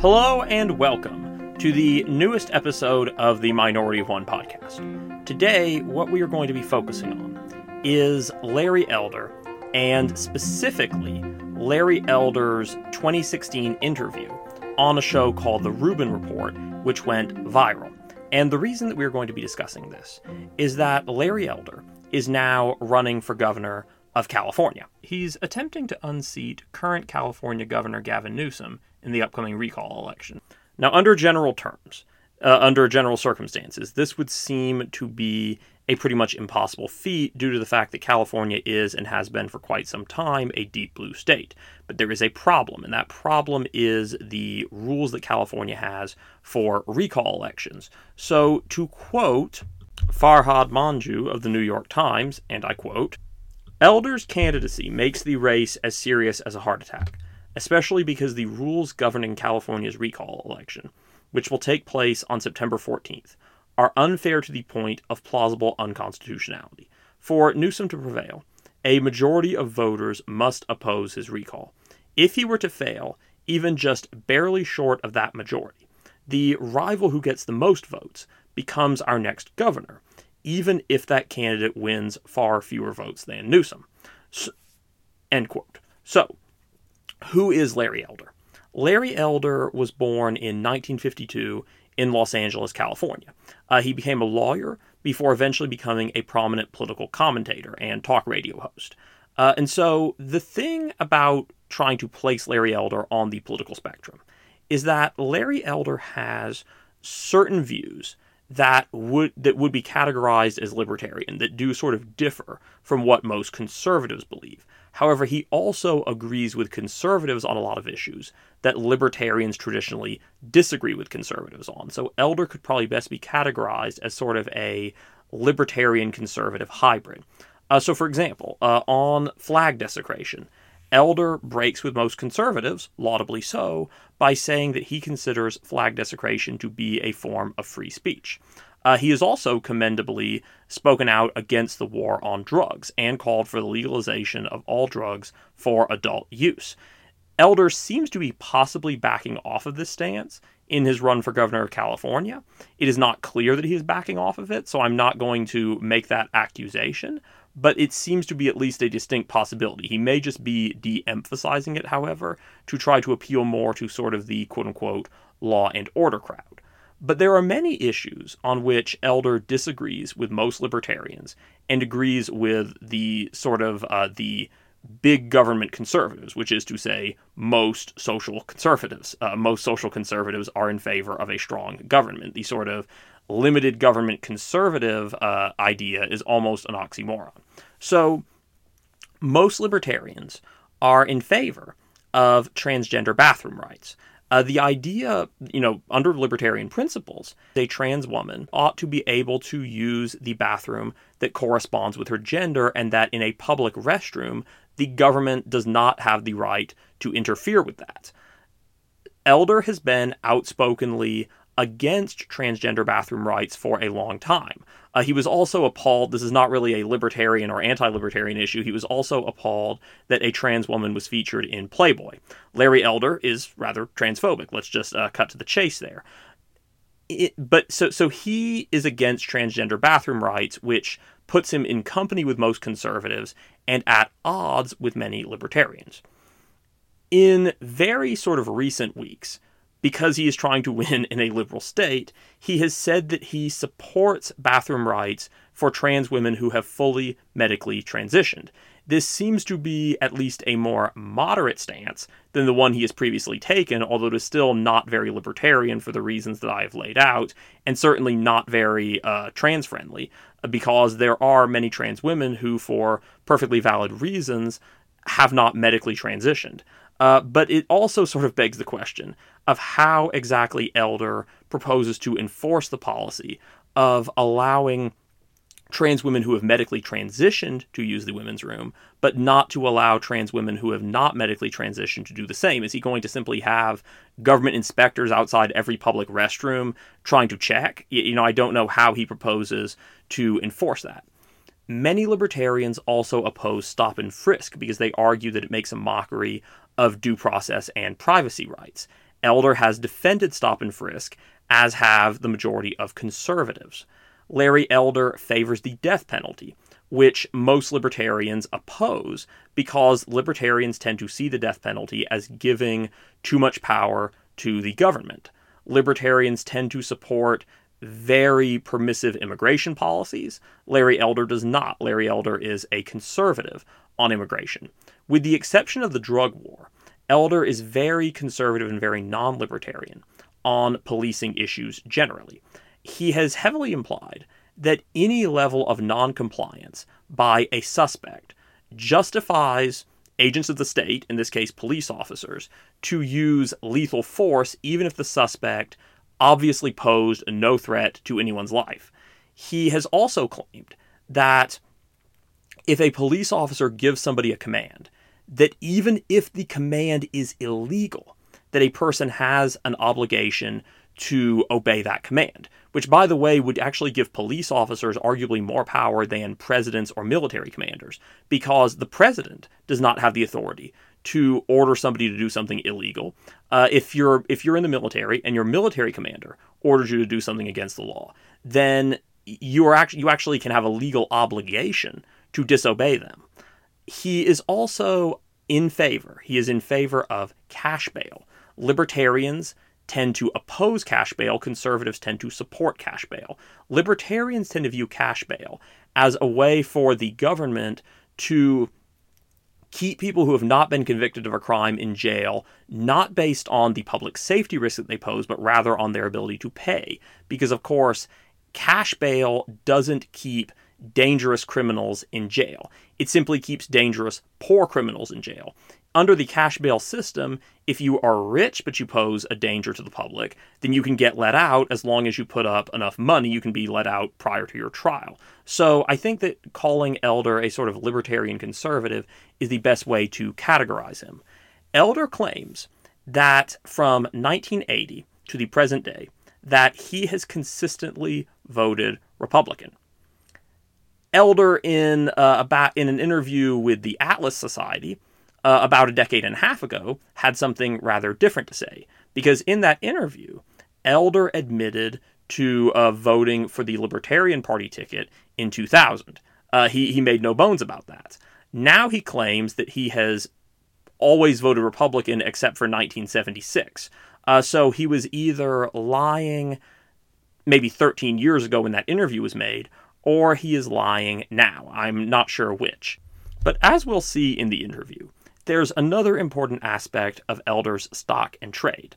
Hello and welcome to the newest episode of the Minority of One podcast. Today, what we are going to be focusing on is Larry Elder, and specifically Larry Elder's 2016 interview on a show called The Rubin Report, which went viral. And the reason that we're going to be discussing this is that Larry Elder is now running for governor of California. He's attempting to unseat current California Governor Gavin Newsom in the upcoming recall election. Now, under general terms, uh, under general circumstances, this would seem to be a pretty much impossible feat due to the fact that California is and has been for quite some time a deep blue state. But there is a problem, and that problem is the rules that California has for recall elections. So, to quote Farhad Manjoo of the New York Times, and I quote, Elder's candidacy makes the race as serious as a heart attack, especially because the rules governing California's recall election, which will take place on September 14th, are unfair to the point of plausible unconstitutionality. For Newsom to prevail, a majority of voters must oppose his recall. If he were to fail, even just barely short of that majority, the rival who gets the most votes becomes our next governor, even if that candidate wins far fewer votes than Newsom. So, end quote. So, who is Larry Elder? Larry Elder was born in 1952 in Los Angeles, California. Uh, he became a lawyer before eventually becoming a prominent political commentator and talk radio host. Uh, and so, the thing about trying to place Larry Elder on the political spectrum is that Larry Elder has certain views that would that would be categorized as libertarian that do sort of differ from what most conservatives believe. However, he also agrees with conservatives on a lot of issues that libertarians traditionally disagree with conservatives on. So Elder could probably best be categorized as sort of a libertarian conservative hybrid. Uh, so, for example, uh, on flag desecration, Elder breaks with most conservatives, laudably so, by saying that he considers flag desecration to be a form of free speech. Uh, he has also commendably spoken out against the war on drugs and called for the legalization of all drugs for adult use. Elder seems to be possibly backing off of this stance in his run for governor of California. It is not clear that he is backing off of it, so I'm not going to make that accusation but it seems to be at least a distinct possibility. He may just be de emphasizing it, however, to try to appeal more to sort of the quote unquote law and order crowd. But there are many issues on which Elder disagrees with most libertarians and agrees with the sort of uh, the big government conservatives, which is to say, most social conservatives. Uh, most social conservatives are in favor of a strong government. The sort of limited government conservative uh, idea is almost an oxymoron. So, most libertarians are in favor of transgender bathroom rights. Uh, the idea, you know, under libertarian principles, a trans woman ought to be able to use the bathroom that corresponds with her gender, and that in a public restroom, the government does not have the right to interfere with that. Elder has been outspokenly against transgender bathroom rights for a long time. Uh, he was also appalled. This is not really a libertarian or anti libertarian issue. He was also appalled that a trans woman was featured in Playboy. Larry Elder is rather transphobic. Let's just uh, cut to the chase there. It, but so so he is against transgender bathroom rights, which puts him in company with most conservatives and at odds with many libertarians. In very sort of recent weeks, because he is trying to win in a liberal state, he has said that he supports bathroom rights for trans women who have fully medically transitioned. This seems to be at least a more moderate stance than the one he has previously taken, although it is still not very libertarian for the reasons that I have laid out, and certainly not very uh, trans friendly, because there are many trans women who, for perfectly valid reasons, have not medically transitioned. Uh, but it also sort of begs the question of how exactly Elder proposes to enforce the policy of allowing trans women who have medically transitioned to use the women's room, but not to allow trans women who have not medically transitioned to do the same? Is he going to simply have government inspectors outside every public restroom trying to check? You know, I don't know how he proposes to enforce that. Many libertarians also oppose stop and frisk because they argue that it makes a mockery of due process and privacy rights. Elder has defended stop and frisk, as have the majority of conservatives. Larry Elder favors the death penalty, which most libertarians oppose because libertarians tend to see the death penalty as giving too much power to the government. Libertarians tend to support very permissive immigration policies. Larry Elder does not. Larry Elder is a conservative on immigration. With the exception of the drug war, Elder is very conservative and very non libertarian on policing issues generally. He has heavily implied that any level of non-compliance by a suspect justifies agents of the state, in this case police officers, to use lethal force even if the suspect obviously posed no threat to anyone's life. He has also claimed that if a police officer gives somebody a command, that even if the command is illegal, that a person has an obligation to obey that command, which, by the way, would actually give police officers arguably more power than presidents or military commanders, because the president does not have the authority to order somebody to do something illegal. Uh, if you're if you're in the military and your military commander orders you to do something against the law, then you are actually you actually can have a legal obligation to disobey them. He is also in favor. He is in favor of cash bail. Libertarians tend to oppose cash bail, conservatives tend to support cash bail. Libertarians tend to view cash bail as a way for the government to keep people who have not been convicted of a crime in jail, not based on the public safety risk that they pose, but rather on their ability to pay. Because, of course, cash bail doesn't keep dangerous criminals in jail. It simply keeps dangerous poor criminals in jail under the cash bail system, if you are rich but you pose a danger to the public, then you can get let out as long as you put up enough money. You can be let out prior to your trial. So I think that calling Elder a sort of libertarian conservative is the best way to categorize him. Elder claims that from 1980 to the present day, that he has consistently voted Republican. Elder, in uh, about in an interview with the Atlas Society, uh, about a decade and a half ago had something rather different to say. Because in that interview, Elder admitted to uh, voting for the Libertarian Party ticket in 2000. Uh, he, he made no bones about that. Now he claims that he has always voted Republican except for 1976. Uh, so he was either lying maybe 13 years ago when that interview was made, or he is lying now. I'm not sure which. But as we'll see in the interview, there's another important aspect of Elder's stock and trade.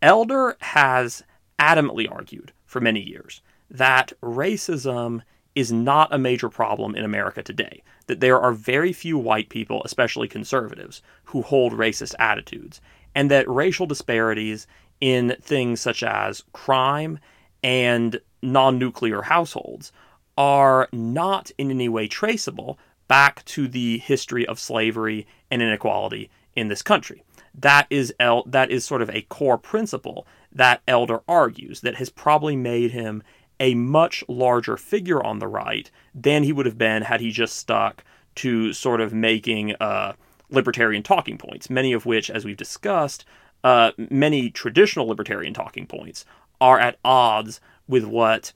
Elder has adamantly argued for many years that racism is not a major problem in America today, that there are very few white people, especially conservatives, who hold racist attitudes, and that racial disparities in things such as crime and non nuclear households are not in any way traceable back to the history of slavery and inequality in this country. That is El- that is sort of a core principle that Elder argues that has probably made him a much larger figure on the right than he would have been had he just stuck to sort of making uh, libertarian talking points, many of which, as we've discussed, uh, many traditional libertarian talking points are at odds with what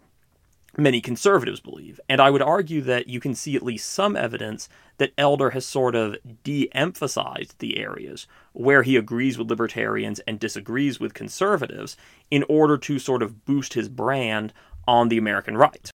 many conservatives believe. And I would argue that you can see at least some evidence that Elder has sort of de emphasized the areas where he agrees with libertarians and disagrees with conservatives in order to sort of boost his brand on the American right.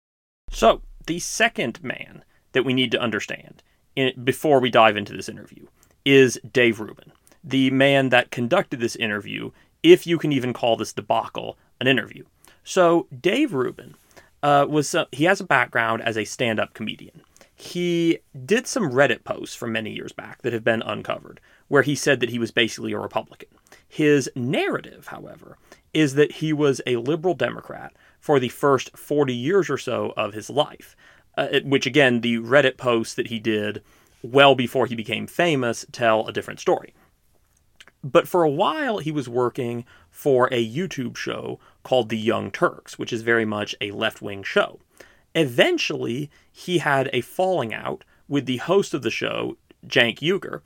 So, the second man that we need to understand in, before we dive into this interview is Dave Rubin, the man that conducted this interview, if you can even call this debacle an interview. So, Dave Rubin uh, was uh, he has a background as a stand-up comedian. He did some Reddit posts from many years back that have been uncovered, where he said that he was basically a Republican. His narrative, however, is that he was a liberal Democrat for the first 40 years or so of his life, uh, which again, the Reddit posts that he did well before he became famous tell a different story. But for a while, he was working for a YouTube show called The Young Turks, which is very much a left wing show. Eventually, he had a falling out with the host of the show, Cenk Uygur,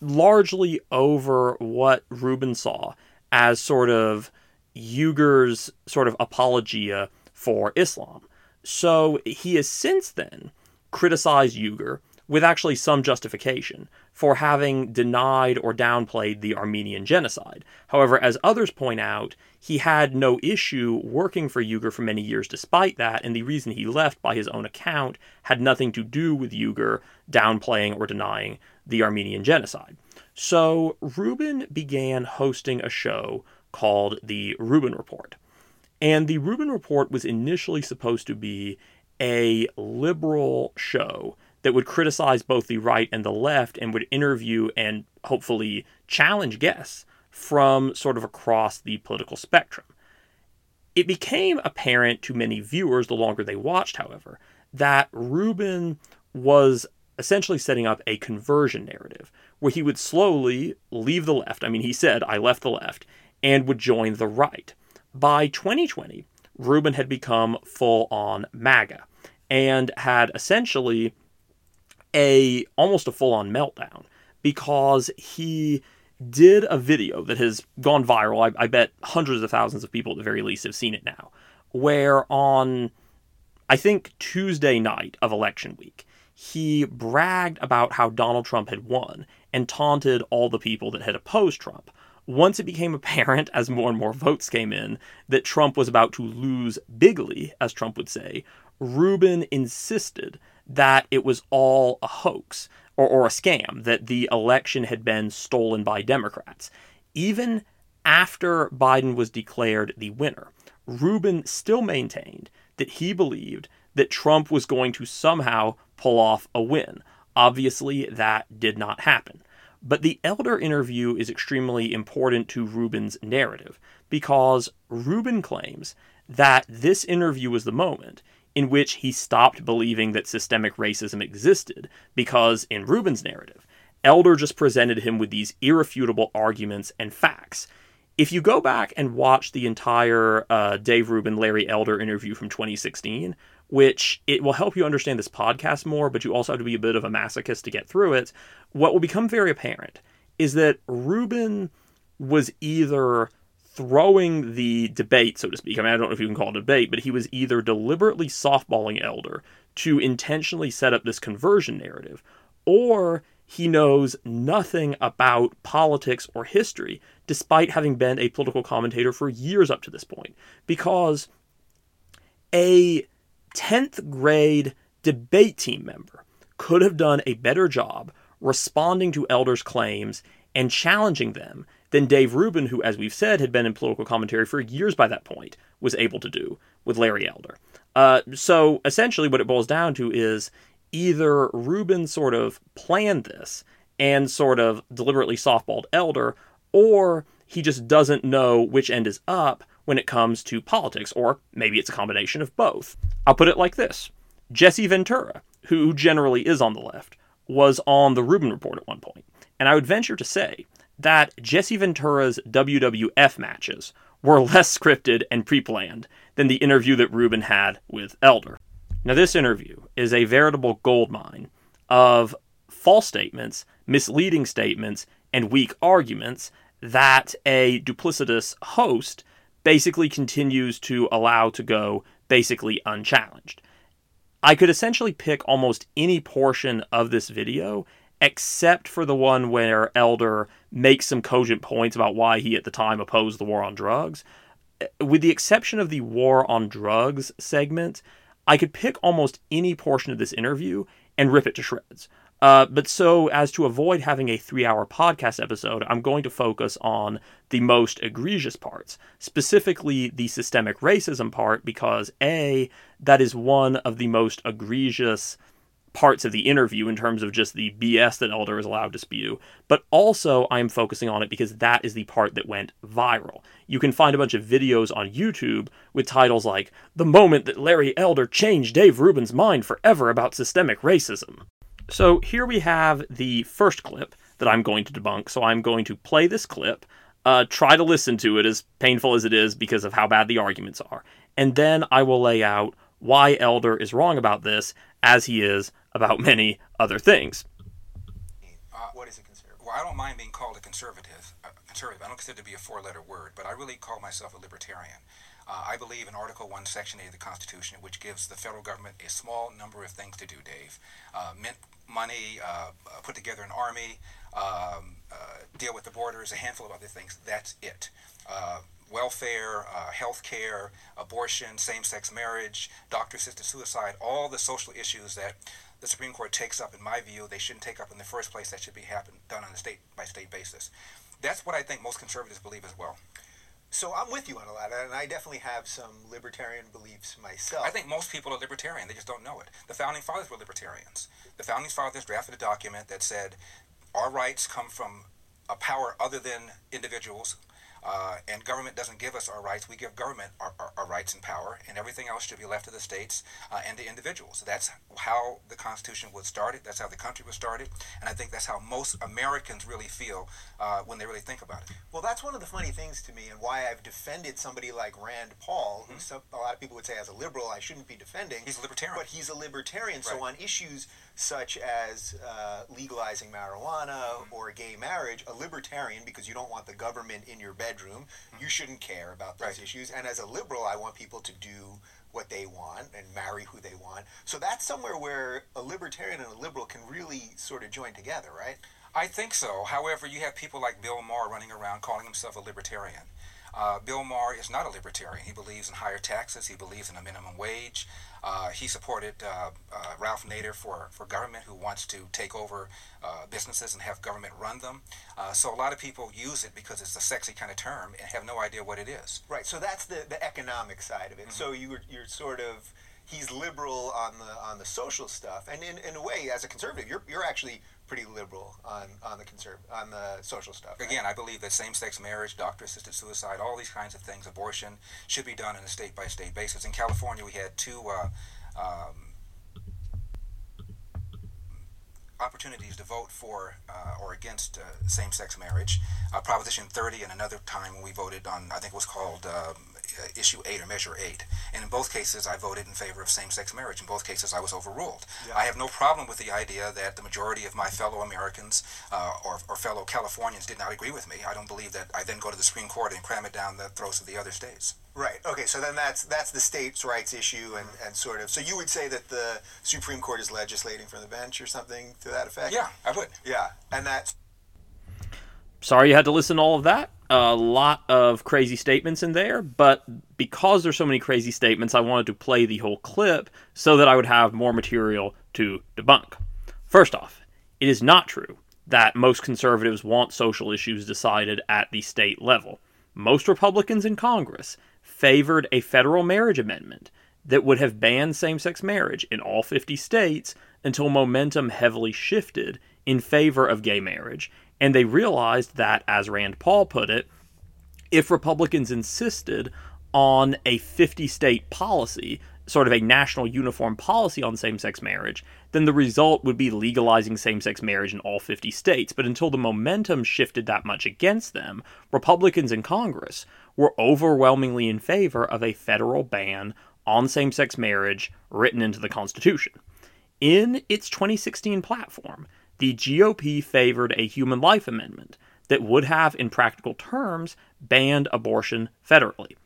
largely over what Rubin saw as sort of Uygur's sort of apologia for Islam. So he has since then criticized Uygur with actually some justification for having denied or downplayed the Armenian genocide. However, as others point out, he had no issue working for Uygur for many years despite that, and the reason he left by his own account had nothing to do with Uygur downplaying or denying the Armenian genocide. So Rubin began hosting a show called the Rubin Report. And the Rubin Report was initially supposed to be a liberal show that would criticize both the right and the left and would interview and hopefully challenge guests from sort of across the political spectrum. It became apparent to many viewers the longer they watched, however, that Rubin was essentially setting up a conversion narrative where he would slowly leave the left. I mean, he said, I left the left, and would join the right. By 2020, Rubin had become full on MAGA and had essentially a almost a full on meltdown because he did a video that has gone viral. I, I, bet hundreds of thousands of people at the very least have seen it now, where on I think Tuesday night of election week, he bragged about how Donald Trump had won and taunted all the people that had opposed Trump. Once it became apparent, as more and more votes came in, that Trump was about to lose bigly, as Trump would say, Rubin insisted that it was all a hoax or, or a scam, that the election had been stolen by Democrats. Even after Biden was declared the winner, Rubin still maintained that he believed that Trump was going to somehow pull off a win. Obviously, that did not happen. But the Elder interview is extremely important to Rubin's narrative because Rubin claims that this interview was the moment in which he stopped believing that systemic racism existed, because in Rubin's narrative, Elder just presented him with these irrefutable arguments and facts. If you go back and watch the entire uh, Dave Rubin Larry Elder interview from 2016, which it will help you understand this podcast more, but you also have to be a bit of a masochist to get through it. What will become very apparent is that Rubin was either throwing the debate, so to speak. I mean, I don't know if you can call it a debate, but he was either deliberately softballing Elder to intentionally set up this conversion narrative, or he knows nothing about politics or history, despite having been a political commentator for years up to this point. Because a 10th grade debate team member could have done a better job responding to Elder's claims and challenging them than Dave Rubin, who, as we've said, had been in political commentary for years by that point, was able to do with Larry Elder. Uh, so essentially, what it boils down to is either Rubin sort of planned this and sort of deliberately softballed Elder, or he just doesn't know which end is up when it comes to politics, or maybe it's a combination of both. I'll put it like this Jesse Ventura, who generally is on the left, was on the Rubin Report at one point, and I would venture to say that Jesse Ventura's WWF matches were less scripted and pre planned than the interview that Rubin had with Elder. Now, this interview is a veritable goldmine of false statements, misleading statements, and weak arguments that a duplicitous host basically continues to allow to go basically unchallenged. I could essentially pick almost any portion of this video except for the one where Elder makes some cogent points about why he at the time opposed the war on drugs. With the exception of the war on drugs segment, I could pick almost any portion of this interview and rip it to shreds. Uh, but so, as to avoid having a three hour podcast episode, I'm going to focus on the most egregious parts, specifically the systemic racism part, because A, that is one of the most egregious parts of the interview in terms of just the BS that Elder is allowed to spew, but also I'm focusing on it because that is the part that went viral. You can find a bunch of videos on YouTube with titles like The Moment That Larry Elder Changed Dave Rubin's Mind Forever About Systemic Racism. So here we have the first clip that I'm going to debunk, so I'm going to play this clip. Uh, try to listen to it as painful as it is because of how bad the arguments are. And then I will lay out why Elder is wrong about this, as he is about many other things. Uh, what is a conservative? Well, I don't mind being called a conservative. A conservative. I don't consider it to be a four-letter word, but I really call myself a libertarian. Uh, I believe in Article 1, Section 8 of the Constitution, which gives the federal government a small number of things to do, Dave. Uh, mint money, uh, uh put together an army, um, uh, deal with the borders, a handful of other things. That's it. Uh, welfare, health care, abortion, same sex marriage, doctor assisted suicide, all the social issues that the Supreme Court takes up, in my view, they shouldn't take up in the first place. That should be happen, done on a state by state basis. That's what I think most conservatives believe as well. So I'm with you on a lot, and I definitely have some libertarian beliefs myself. I think most people are libertarian; they just don't know it. The founding fathers were libertarians. The founding fathers drafted a document that said our rights come from a power other than individuals, uh, and government doesn't give us our rights. We give government our, our, our, rights and power, and everything else should be left to the states uh, and the individuals. That's how the Constitution was started. That's how the country was started, and I think that's how most Americans really feel uh, when they really think about it. Well, that's one of the funny things to me, and why I've defended somebody like Rand Paul, mm-hmm. who some, a lot of people would say as a liberal I shouldn't be defending. He's a libertarian, but he's a libertarian. Right. So on issues such as uh, legalizing marijuana or gay marriage, a libertarian, because you don't want the government in your bedroom, you shouldn't care about those right. issues. And as a liberal, I want people to do what they want and marry who they want. So that's somewhere where a libertarian and a liberal can really sort of join together, right? I think so. However, you have people like Bill Maher running around calling himself a libertarian. Uh, Bill Maher is not a libertarian. He believes in higher taxes. He believes in a minimum wage. Uh, he supported uh, uh, Ralph Nader for, for government, who wants to take over uh, businesses and have government run them. Uh, so a lot of people use it because it's a sexy kind of term and have no idea what it is. Right. So that's the, the economic side of it. Mm-hmm. So you you're sort of he's liberal on the on the social stuff, and in, in a way, as a conservative, you're you're actually pretty liberal on on the conserv on the social stuff. Right? Again, I believe that same-sex marriage, doctor-assisted suicide, all these kinds of things, abortion, should be done on a state-by-state basis. In California, we had two. Uh, um, opportunities to vote for uh, or against uh, same-sex marriage. Uh, Proposition 30 and another time when we voted on, I think it was called um, uh, issue 8 or measure 8 and in both cases i voted in favor of same-sex marriage. In both cases i was overruled. Yeah. i have no problem with the idea that the majority of my fellow americans uh, or, or, fellow californians did not agree with me. I don't believe that i then go to the supreme court and cram it down the throats of the other states. Right. Okay so then that's that's the states rights issue and, mm-hmm. and sort of so you would say that the supreme court is legislating from the bench or something to that effect? Yeah i would. Yeah and that's sorry you had to listen to all of that a lot of crazy statements in there, but because there's so many crazy statements, I wanted to play the whole clip so that I would have more material to debunk. First off, it is not true that most conservatives want social issues decided at the state level. Most Republicans in Congress favored a federal marriage amendment that would have banned same sex marriage in all 50 states until momentum heavily shifted in favor of gay marriage and they realized that, as Rand Paul put it, if Republicans insisted on a 50 state policy, sort of a national uniform policy on same sex marriage, then the result would be legalizing same sex marriage in all 50 states. But until the momentum shifted that much against them, Republicans in Congress were overwhelmingly in favor of a federal ban on same sex marriage written into the Constitution. In its 2016 platform, the GOP favored a human life amendment that would have, in practical terms, banned abortion federally.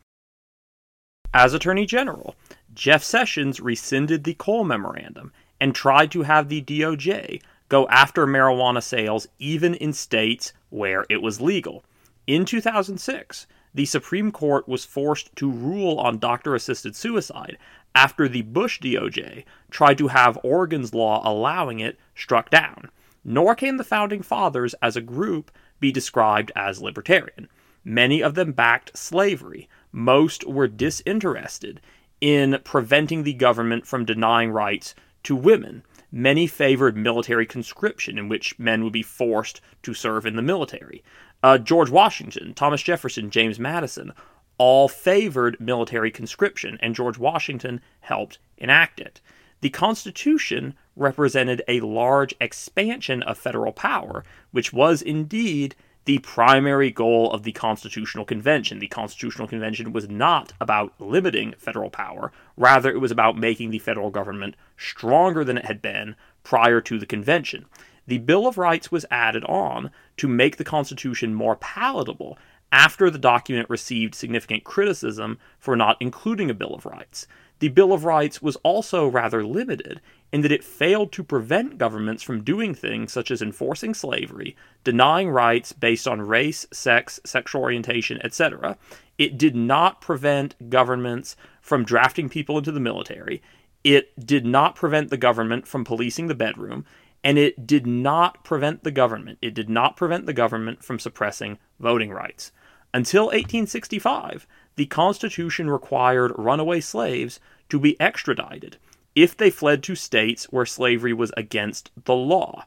As Attorney General, Jeff Sessions rescinded the Cole Memorandum and tried to have the DOJ go after marijuana sales even in states where it was legal. In 2006, the Supreme Court was forced to rule on doctor assisted suicide after the Bush DOJ tried to have Oregon's law allowing it struck down nor can the founding fathers as a group be described as libertarian. Many of them backed slavery. Most were disinterested in preventing the government from denying rights to women. Many favored military conscription, in which men would be forced to serve in the military. Uh, George Washington, Thomas Jefferson, James Madison all favored military conscription, and George Washington helped enact it. The Constitution represented a large expansion of federal power, which was indeed the primary goal of the Constitutional Convention. The Constitutional Convention was not about limiting federal power, rather, it was about making the federal government stronger than it had been prior to the convention. the Bill of Rights was added on to make the Constitution more palatable after the document received significant criticism for not including a Bill of Rights. The Bill of Rights was also rather limited in that it failed to prevent governments from doing things such as enforcing slavery, denying rights based on race, sex, sexual orientation, etc. It did not prevent governments from drafting people into the military. It did not prevent the government from policing the bedroom. And it did not prevent the government, it did not prevent the government from suppressing voting rights. Until 1865, the Constitution required runaway slaves to be extradited if they fled to states where slavery was against the law.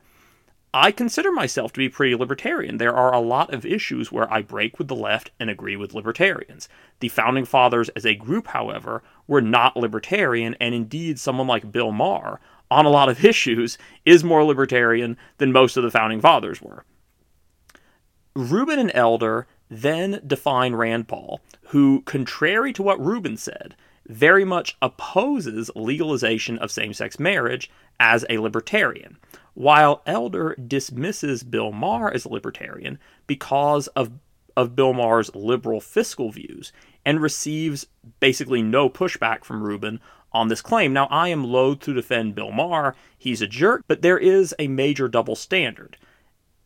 I consider myself to be pretty libertarian. There are a lot of issues where I break with the left and agree with libertarians. The Founding Fathers as a group, however, were not libertarian, and indeed, someone like Bill Maher, on a lot of issues, is more libertarian than most of the Founding Fathers were. Rubin and Elder then define Rand Paul, who, contrary to what Rubin said, very much opposes legalization of same sex marriage as a libertarian, while Elder dismisses Bill Maher as a libertarian because of, of Bill Maher's liberal fiscal views and receives basically no pushback from Rubin on this claim. Now, I am loath to defend Bill Maher, he's a jerk, but there is a major double standard.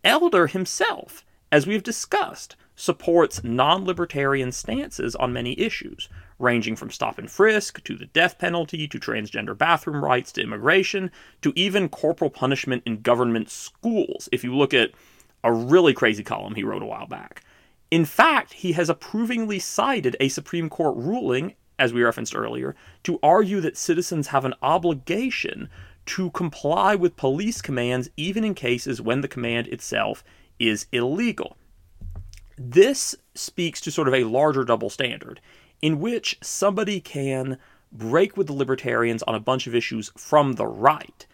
Elder himself, as we've discussed, supports non libertarian stances on many issues, ranging from stop and frisk to the death penalty to transgender bathroom rights to immigration to even corporal punishment in government schools, if you look at a really crazy column he wrote a while back. In fact, he has approvingly cited a Supreme Court ruling, as we referenced earlier, to argue that citizens have an obligation to comply with police commands even in cases when the command itself is illegal. This speaks to sort of a larger double standard in which somebody can break with the libertarians on a bunch of issues from the right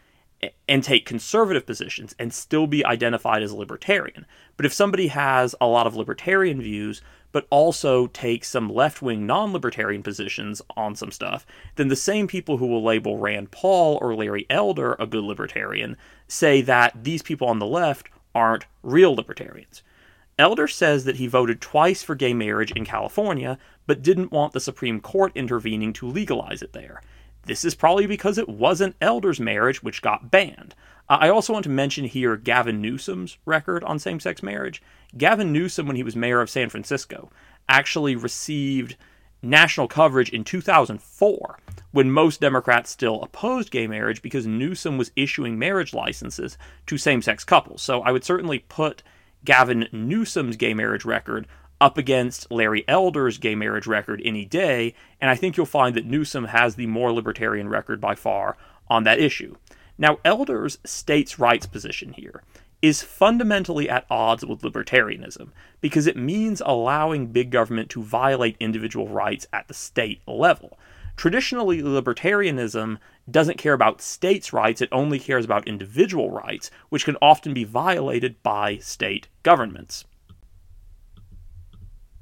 and take conservative positions and still be identified as a libertarian. But if somebody has a lot of libertarian views, but also takes some left wing non libertarian positions on some stuff, then the same people who will label Rand Paul or Larry Elder a good libertarian say that these people on the left aren't real libertarians. Elder says that he voted twice for gay marriage in California, but didn't want the Supreme Court intervening to legalize it there. This is probably because it wasn't Elder's marriage which got banned. Uh, I also want to mention here Gavin Newsom's record on same sex marriage. Gavin Newsom, when he was mayor of San Francisco, actually received national coverage in 2004 when most Democrats still opposed gay marriage because Newsom was issuing marriage licenses to same sex couples. So I would certainly put Gavin Newsom's gay marriage record up against Larry Elder's gay marriage record any day, and I think you'll find that Newsom has the more libertarian record by far on that issue. Now, Elder's states' rights position here is fundamentally at odds with libertarianism because it means allowing big government to violate individual rights at the state level. Traditionally, libertarianism doesn't care about states' rights, it only cares about individual rights, which can often be violated by state governments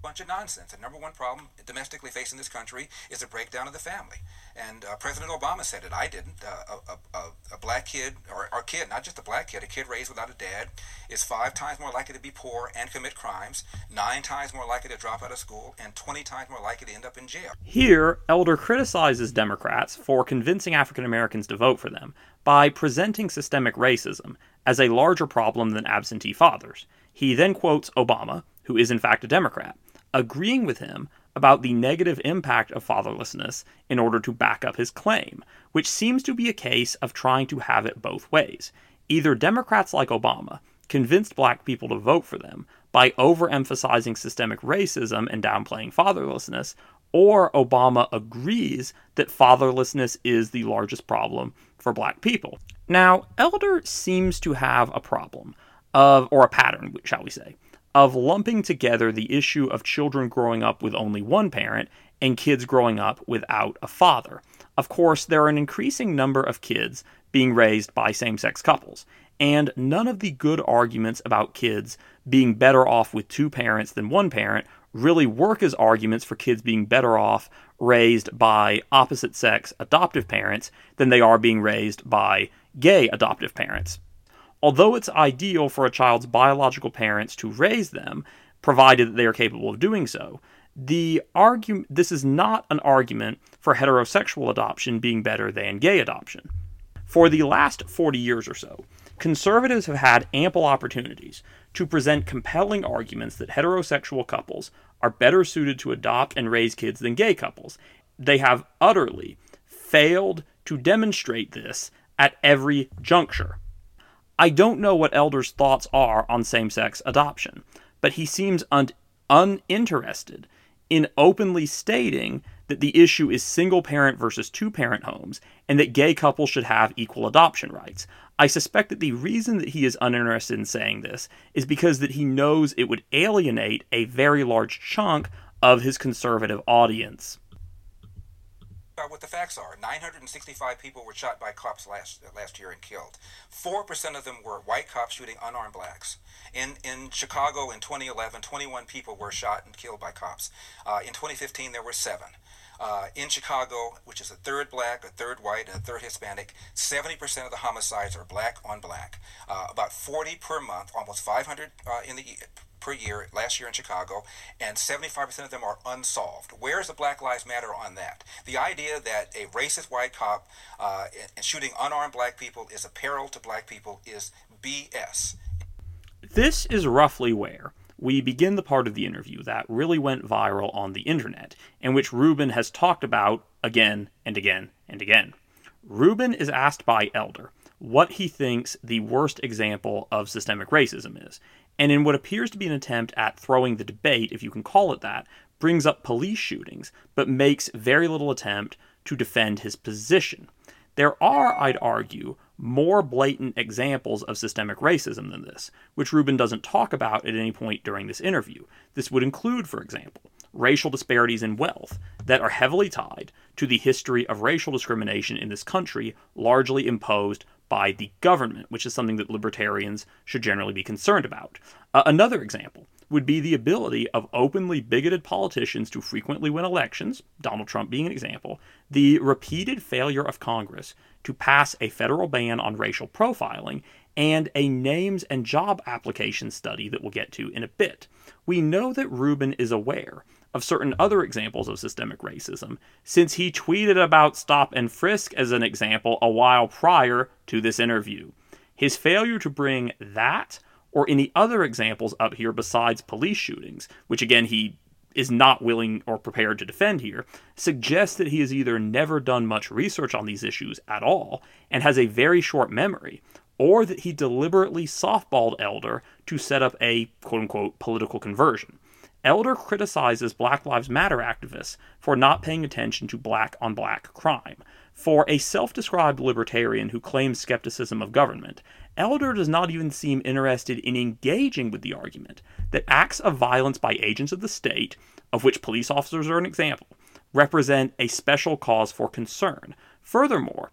bunch of nonsense. The number one problem domestically facing this country is the breakdown of the family. And uh, President Obama said it. I didn't. Uh, a, a, a, black kid, or, a kid, not just a black kid, a kid raised without a dad, is five times more likely to be poor and commit crimes, nine times more likely to drop out of school, and 20 times more likely to end up in jail. Here, Elder criticizes Democrats for convincing African Americans to vote for them by presenting systemic racism as a larger problem than absentee fathers. He then quotes Obama, who is in fact a Democrat, agreeing with him about the negative impact of fatherlessness in order to back up his claim, which seems to be a case of trying to have it both ways. Either Democrats like Obama convinced black people to vote for them by overemphasizing systemic racism and downplaying fatherlessness, or Obama agrees that fatherlessness is the largest problem for black people. Now, Elder seems to have a problem of, or a pattern, shall we say, of lumping together the issue of children growing up with only one parent and kids growing up without a father. Of course, there are an increasing number of kids being raised by same sex couples, and none of the good arguments about kids being better off with two parents than one parent really work as arguments for kids being better off raised by opposite sex adoptive parents than they are being raised by gay adoptive parents. Although it's ideal for a child's biological parents to raise them, provided that they are capable of doing so, the argument this is not an argument for heterosexual adoption being better than gay adoption. For the last 40 years or so, conservatives have had ample opportunities to present compelling arguments that heterosexual couples are better suited to adopt and raise kids than gay couples. They have utterly failed to demonstrate this at every juncture. I don't know what Elder's thoughts are on same sex adoption, but he seems un- uninterested in openly stating that the issue is single parent versus two parent homes and that gay couples should have equal adoption rights. I suspect that the reason that he is uninterested in saying this is because that he knows it would alienate a very large chunk of his conservative audience what the facts are. 965 people were shot by cops last last year and killed. Four percent of them were white cops shooting unarmed blacks. In in Chicago in 2011, 21 people were shot and killed by cops. Uh, in 2015, there were seven. Uh, in Chicago, which is a third black, a third white, and a third Hispanic, 70% of the homicides are black on black. Uh, about 40 per month, almost 500 uh, in the per year last year in Chicago, and 75% of them are unsolved. Where is the Black Lives Matter on that? The idea that a racist white cop uh, and shooting unarmed black people is a peril to black people is BS. This is roughly where we begin the part of the interview that really went viral on the internet, in which Rubin has talked about again and again and again. Rubin is asked by Elder what he thinks the worst example of systemic racism is, and in what appears to be an attempt at throwing the debate, if you can call it that, brings up police shootings, but makes very little attempt to defend his position. There are, I'd argue, more blatant examples of systemic racism than this, which Rubin doesn't talk about at any point during this interview. This would include, for example, racial disparities in wealth that are heavily tied to the history of racial discrimination in this country, largely imposed by the government, which is something that libertarians should generally be concerned about. Uh, another example would be the ability of openly bigoted politicians to frequently win elections, Donald Trump being an example, the repeated failure of Congress to pass a federal ban on racial profiling, and a names and job application study that we'll get to in a bit. We know that Rubin is aware of certain other examples of systemic racism, since he tweeted about stop and frisk as an example a while prior to this interview. His failure to bring that or any other examples up here besides police shootings, which again he is not willing or prepared to defend here, suggests that he has either never done much research on these issues at all and has a very short memory, or that he deliberately softballed Elder to set up a quote unquote political conversion. Elder criticizes Black Lives Matter activists for not paying attention to black on black crime. For a self described libertarian who claims skepticism of government, Elder does not even seem interested in engaging with the argument that acts of violence by agents of the state, of which police officers are an example, represent a special cause for concern. Furthermore,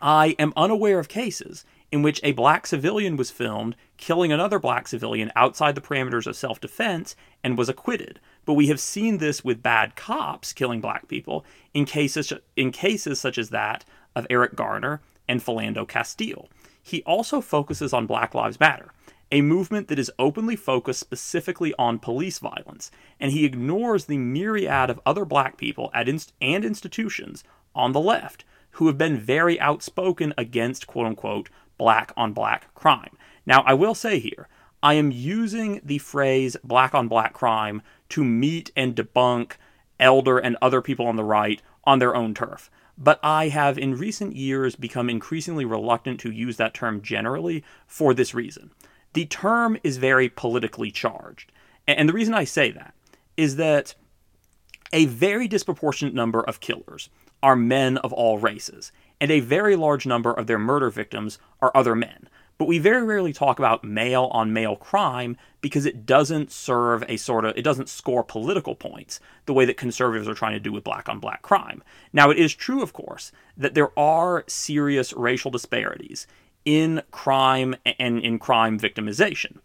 I am unaware of cases in which a black civilian was filmed killing another black civilian outside the parameters of self defense and was acquitted. But we have seen this with bad cops killing black people in cases, in cases such as that of Eric Garner and Philando Castile. He also focuses on Black Lives Matter, a movement that is openly focused specifically on police violence, and he ignores the myriad of other black people at inst- and institutions on the left who have been very outspoken against quote unquote black on black crime. Now, I will say here, I am using the phrase black on black crime to meet and debunk Elder and other people on the right on their own turf. But I have in recent years become increasingly reluctant to use that term generally for this reason. The term is very politically charged. And the reason I say that is that a very disproportionate number of killers are men of all races and a very large number of their murder victims are other men. But we very rarely talk about male on male crime because it doesn't serve a sort of, it doesn't score political points the way that conservatives are trying to do with black on black crime. Now, it is true, of course, that there are serious racial disparities in crime and in crime victimization.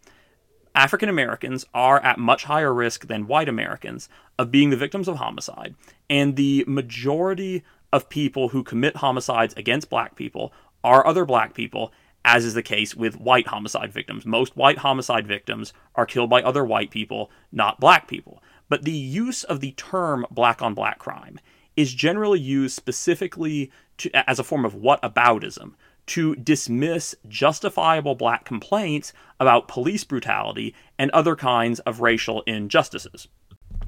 African Americans are at much higher risk than white Americans of being the victims of homicide, and the majority of people who commit homicides against black people are other black people, as is the case with white homicide victims. Most white homicide victims are killed by other white people, not black people. But the use of the term black on black crime is generally used specifically to, as a form of whataboutism to dismiss justifiable black complaints about police brutality and other kinds of racial injustices.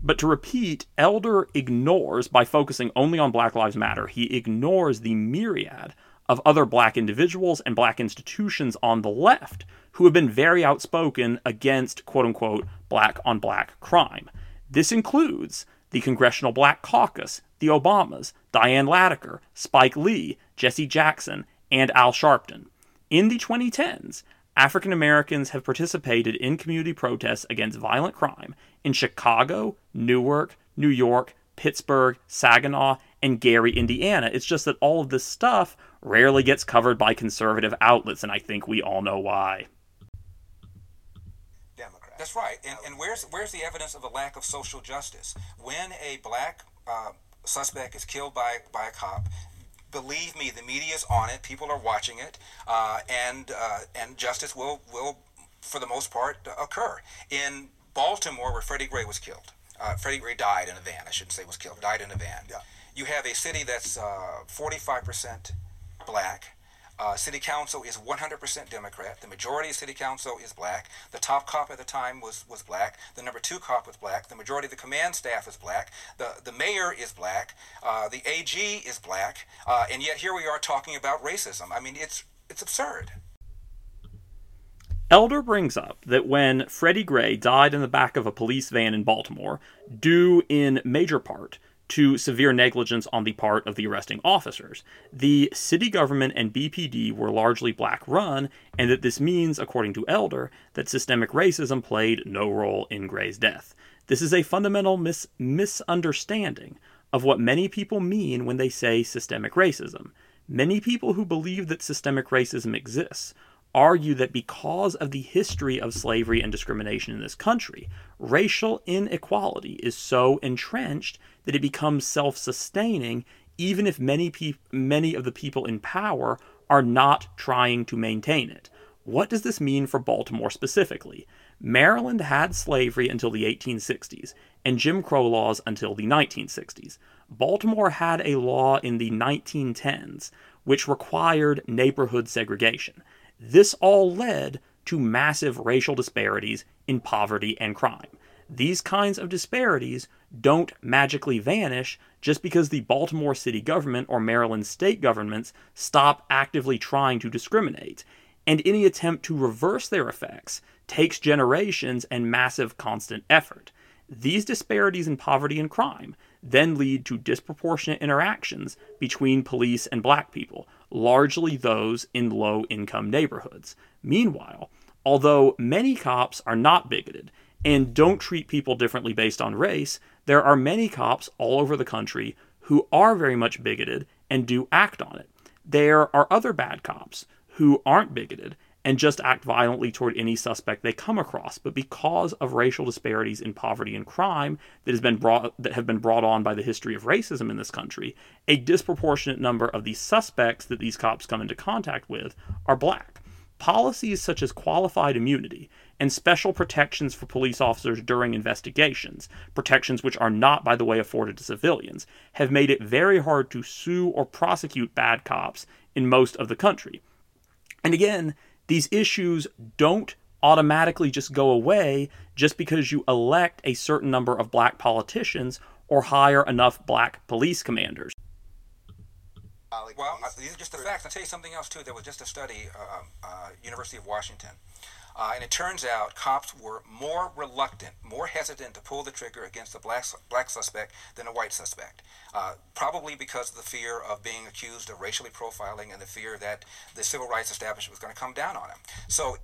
But to repeat, Elder ignores, by focusing only on Black Lives Matter, he ignores the myriad of other black individuals and black institutions on the left who have been very outspoken against quote unquote black on black crime. This includes the Congressional Black Caucus, the Obamas, Diane Latiker, Spike Lee, Jesse Jackson, and Al Sharpton. In the 2010s, African Americans have participated in community protests against violent crime in Chicago, Newark, New York, Pittsburgh, Saginaw, and Gary, Indiana. It's just that all of this stuff rarely gets covered by conservative outlets, and I think we all know why. Democrat. That's right. And, and where's where's the evidence of a lack of social justice? When a black uh, suspect is killed by by a cop, believe me, the media is on it. People are watching it, uh, and uh, and justice will will, for the most part, occur. In Baltimore, where Freddie Gray was killed, uh, Freddie Gray died in a van. I shouldn't say was killed. Died in a van. Yeah. You have a city that's uh, forty-five percent black. Uh, city council is 100% Democrat. The majority of city council is black. The top cop at the time was, was black. The number two cop was black. The majority of the command staff is black. The, the mayor is black. Uh, the AG is black. Uh, and yet here we are talking about racism. I mean, it's, it's absurd. Elder brings up that when Freddie Gray died in the back of a police van in Baltimore, due in major part to severe negligence on the part of the arresting officers. The city government and BPD were largely black run, and that this means, according to Elder, that systemic racism played no role in Gray's death. This is a fundamental mis- misunderstanding of what many people mean when they say systemic racism. Many people who believe that systemic racism exists argue that because of the history of slavery and discrimination in this country, racial inequality is so entrenched that it becomes self-sustaining even if many many of the people in power are not trying to maintain it. What does this mean for Baltimore specifically? Maryland had slavery until the 1860s and Jim Crow laws until the 1960s. Baltimore had a law in the 1910s which required neighborhood segregation. This all led to massive racial disparities in poverty and crime. These kinds of disparities don't magically vanish just because the Baltimore city government or Maryland state governments stop actively trying to discriminate. And any attempt to reverse their effects takes generations and massive constant effort. These disparities in poverty and crime then lead to disproportionate interactions between police and black people, largely those in low income neighborhoods. Meanwhile, although many cops are not bigoted and don't treat people differently based on race, there are many cops all over the country who are very much bigoted and do act on it. There are other bad cops who aren't bigoted and just act violently toward any suspect they come across. But because of racial disparities in poverty and crime that has been brought that have been brought on by the history of racism in this country, a disproportionate number of the suspects that these cops come into contact with are black. Policies such as qualified immunity and special protections for police officers during investigations, protections which are not, by the way, afforded to civilians, have made it very hard to sue or prosecute bad cops in most of the country. And again, these issues don't automatically just go away just because you elect a certain number of black politicians or hire enough black police commanders. Well, these are just the facts. I'll tell you something else, too. There was just a study, uh, uh, University of Washington, uh, and it turns out cops were more reluctant, more hesitant to pull the trigger against a black, black suspect than a white suspect. Uh, probably because of the fear of being accused of racially profiling and the fear that the civil rights establishment was going to come down on him. So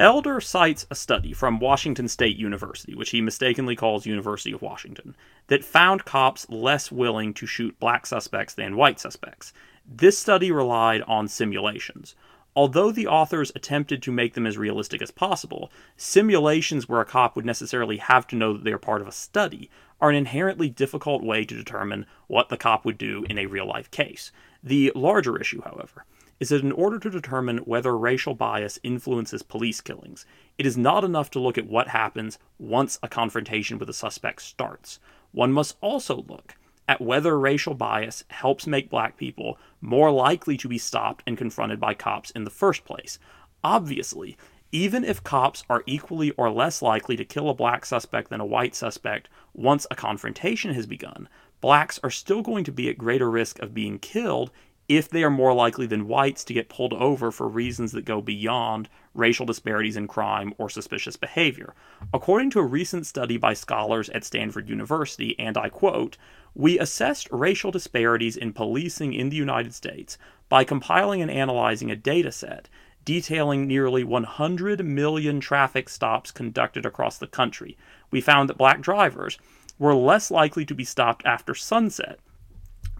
Elder cites a study from Washington State University, which he mistakenly calls University of Washington, that found cops less willing to shoot black suspects than white suspects. This study relied on simulations. Although the authors attempted to make them as realistic as possible, simulations where a cop would necessarily have to know that they are part of a study are an inherently difficult way to determine what the cop would do in a real life case. The larger issue, however, is that in order to determine whether racial bias influences police killings, it is not enough to look at what happens once a confrontation with a suspect starts. One must also look at whether racial bias helps make black people more likely to be stopped and confronted by cops in the first place. Obviously, even if cops are equally or less likely to kill a black suspect than a white suspect once a confrontation has begun, blacks are still going to be at greater risk of being killed if they are more likely than whites to get pulled over for reasons that go beyond racial disparities in crime or suspicious behavior. According to a recent study by scholars at Stanford University, and I quote, we assessed racial disparities in policing in the United States by compiling and analyzing a data set detailing nearly 100 million traffic stops conducted across the country. We found that black drivers were less likely to be stopped after sunset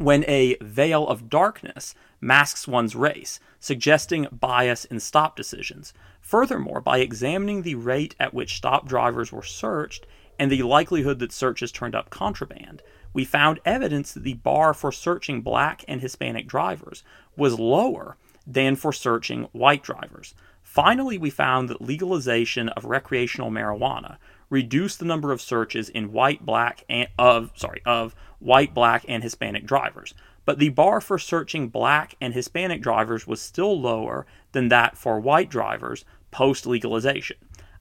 when a veil of darkness masks one's race, suggesting bias in stop decisions. Furthermore, by examining the rate at which stop drivers were searched and the likelihood that searches turned up contraband, we found evidence that the bar for searching black and Hispanic drivers was lower than for searching white drivers. Finally, we found that legalization of recreational marijuana reduced the number of searches in white, black, and of sorry of white, black, and Hispanic drivers. But the bar for searching black and Hispanic drivers was still lower than that for white drivers post legalization.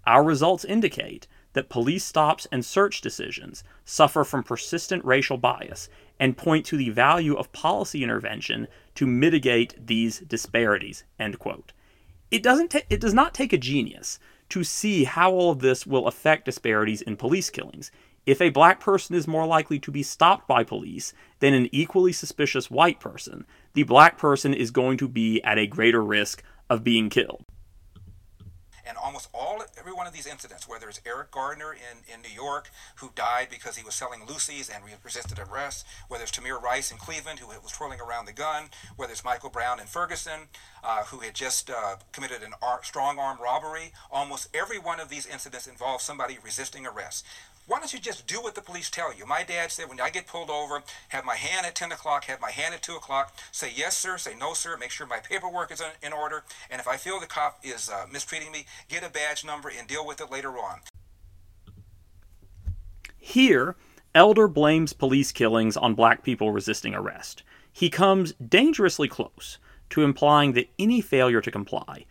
Our results indicate that police stops and search decisions suffer from persistent racial bias and point to the value of policy intervention to mitigate these disparities. End quote. It doesn't ta- it does not take a genius to see how all of this will affect disparities in police killings. If a black person is more likely to be stopped by police than an equally suspicious white person, the black person is going to be at a greater risk of being killed. And almost all, every one of these incidents, whether it's Eric Gardner in, in New York, who died because he was selling loosies and resisted arrest, whether it's Tamir Rice in Cleveland, who was twirling around the gun, whether it's Michael Brown in Ferguson, uh, who had just uh, committed an ar- strong arm robbery, almost every one of these incidents involved somebody resisting arrest. Why don't you just do what the police tell you? My dad said when I get pulled over, have my hand at 10 o'clock, have my hand at 2 o'clock, say yes, sir, say no, sir, make sure my paperwork is in order, and if I feel the cop is uh, mistreating me, get a badge number and deal with it later on. Here, Elder blames police killings on black people resisting arrest. He comes dangerously close to implying that any failure to comply,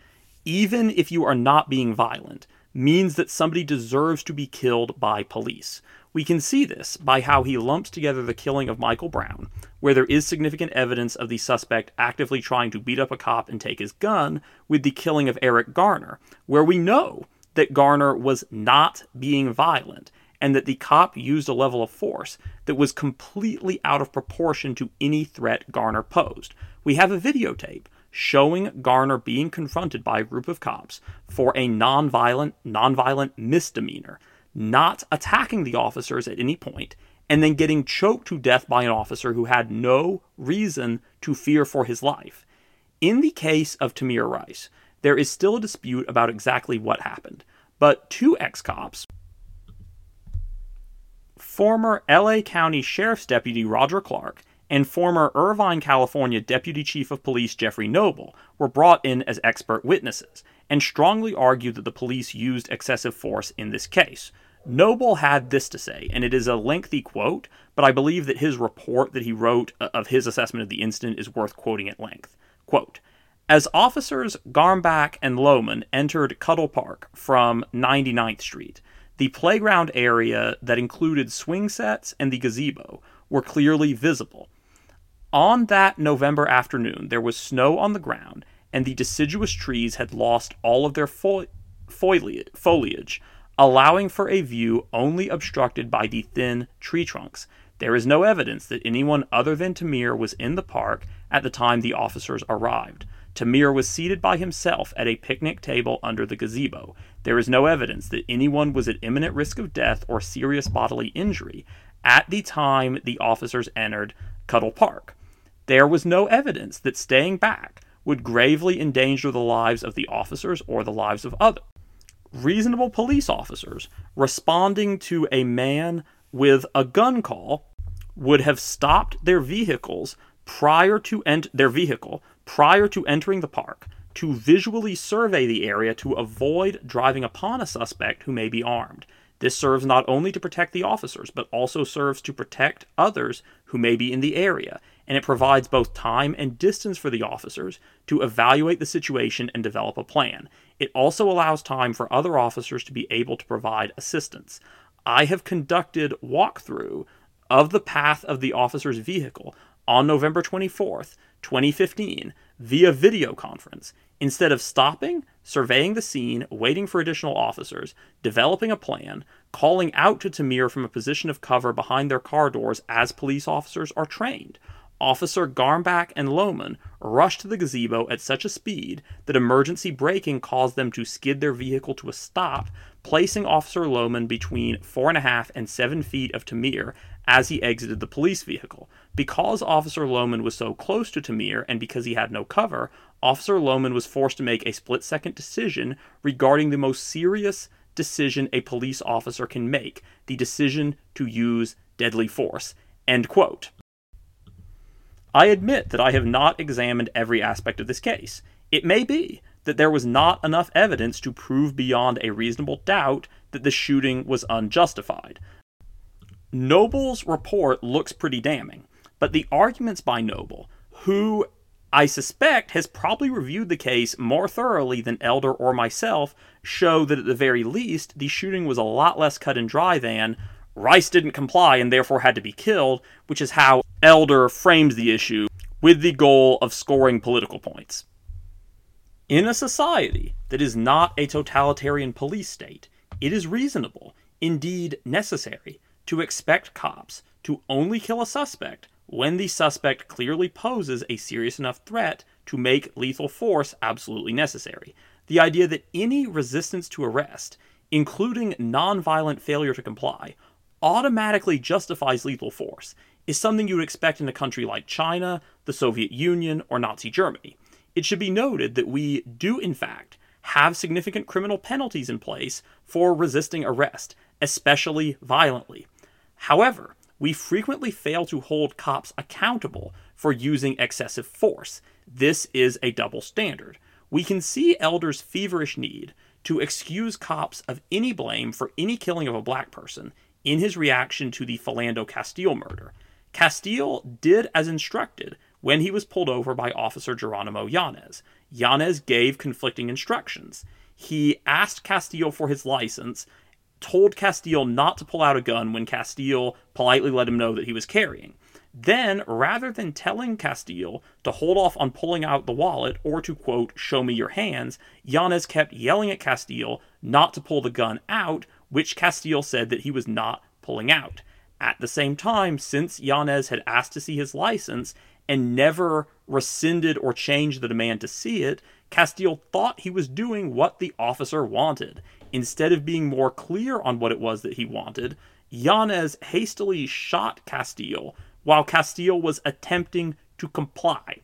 even if you are not being violent, means that somebody deserves to be killed by police. We can see this by how he lumps together the killing of Michael Brown, where there is significant evidence of the suspect actively trying to beat up a cop and take his gun, with the killing of Eric Garner, where we know that Garner was not being violent and that the cop used a level of force that was completely out of proportion to any threat Garner posed. We have a videotape showing Garner being confronted by a group of cops for a nonviolent, nonviolent misdemeanor, not attacking the officers at any point, and then getting choked to death by an officer who had no reason to fear for his life. In the case of Tamir Rice, there is still a dispute about exactly what happened, but two ex cops, former LA County Sheriff's Deputy Roger Clark and former Irvine, California Deputy Chief of Police Jeffrey Noble were brought in as expert witnesses and strongly argued that the police used excessive force in this case. Noble had this to say, and it is a lengthy quote, but I believe that his report that he wrote uh, of his assessment of the incident is worth quoting at length. Quote, as officers Garmback and Loehmann entered Cudell Park from 99th Street, the playground area that included swing sets and the gazebo were clearly visible, on that November afternoon, there was snow on the ground, and the deciduous trees had lost all of their fo- foliage, allowing for a view only obstructed by the thin tree trunks. There is no evidence that anyone other than Tamir was in the park at the time the officers arrived. Tamir was seated by himself at a picnic table under the gazebo. There is no evidence that anyone was at imminent risk of death or serious bodily injury at the time the officers entered Cudell Park. There was no evidence that staying back would gravely endanger the lives of the officers or the lives of others. Reasonable police officers responding to a man with a gun call would have stopped their vehicles prior to ent- their vehicle prior to entering the park to visually survey the area to avoid driving upon a suspect who may be armed. This serves not only to protect the officers, but also serves to protect others who may be in the area, and it provides both time and distance for the officers to evaluate the situation and develop a plan. It also allows time for other officers to be able to provide assistance. I have conducted walkthrough of the path of the officer's vehicle on November 24th, 2015, via video conference. Instead of stopping, surveying the scene, waiting for additional officers, developing a plan, calling out to Tamir from a position of cover behind their car doors as police officers are trained, Officer Garmback and Loehmann rushed to the gazebo at such a speed that emergency braking caused them to skid their vehicle to a stop, placing Officer Loehmann between four and a half and seven feet of Tamir as he exited the police vehicle. Because Officer Loehmann was so close to Tamir and because he had no cover, Officer Loehmann was forced to make a split second decision regarding the most serious decision a police officer can make the decision to use deadly force. End quote. I admit that I have not examined every aspect of this case. It may be that there was not enough evidence to prove beyond a reasonable doubt that the shooting was unjustified. Noble's report looks pretty damning, but the arguments by Noble, who I suspect has probably reviewed the case more thoroughly than Elder or myself, show that at the very least the shooting was a lot less cut and dry than Rice didn't comply and therefore had to be killed, which is how Elder frames the issue with the goal of scoring political points. In a society that is not a totalitarian police state, it is reasonable, indeed necessary, to expect cops to only kill a suspect when the suspect clearly poses a serious enough threat to make lethal force absolutely necessary. The idea that any resistance to arrest, including nonviolent failure to comply, automatically justifies lethal force is something you would expect in a country like China, the Soviet Union, or Nazi Germany. It should be noted that we do, in fact, have significant criminal penalties in place for resisting arrest, especially violently. However, we frequently fail to hold cops accountable for using excessive force. This is a double standard. We can see Elder's feverish need to excuse cops of any blame for any killing of a black person in his reaction to the Philando Castile murder. Castile did as instructed when he was pulled over by Officer Geronimo Yanez. Yanez gave conflicting instructions. He asked Castile for his license told Castile not to pull out a gun when Castile politely let him know that he was carrying. Then, rather than telling Castile to hold off on pulling out the wallet or to, quote, show me your hands, Yanez kept yelling at Castile not to pull the gun out, which Castile said that he was not pulling out. At the same time, since Yanez had asked to see his license and never rescinded or changed the demand to see it, Castile thought he was doing what the officer wanted. Instead of being more clear on what it was that he wanted, Yanez hastily shot Castile while Castile was attempting to comply.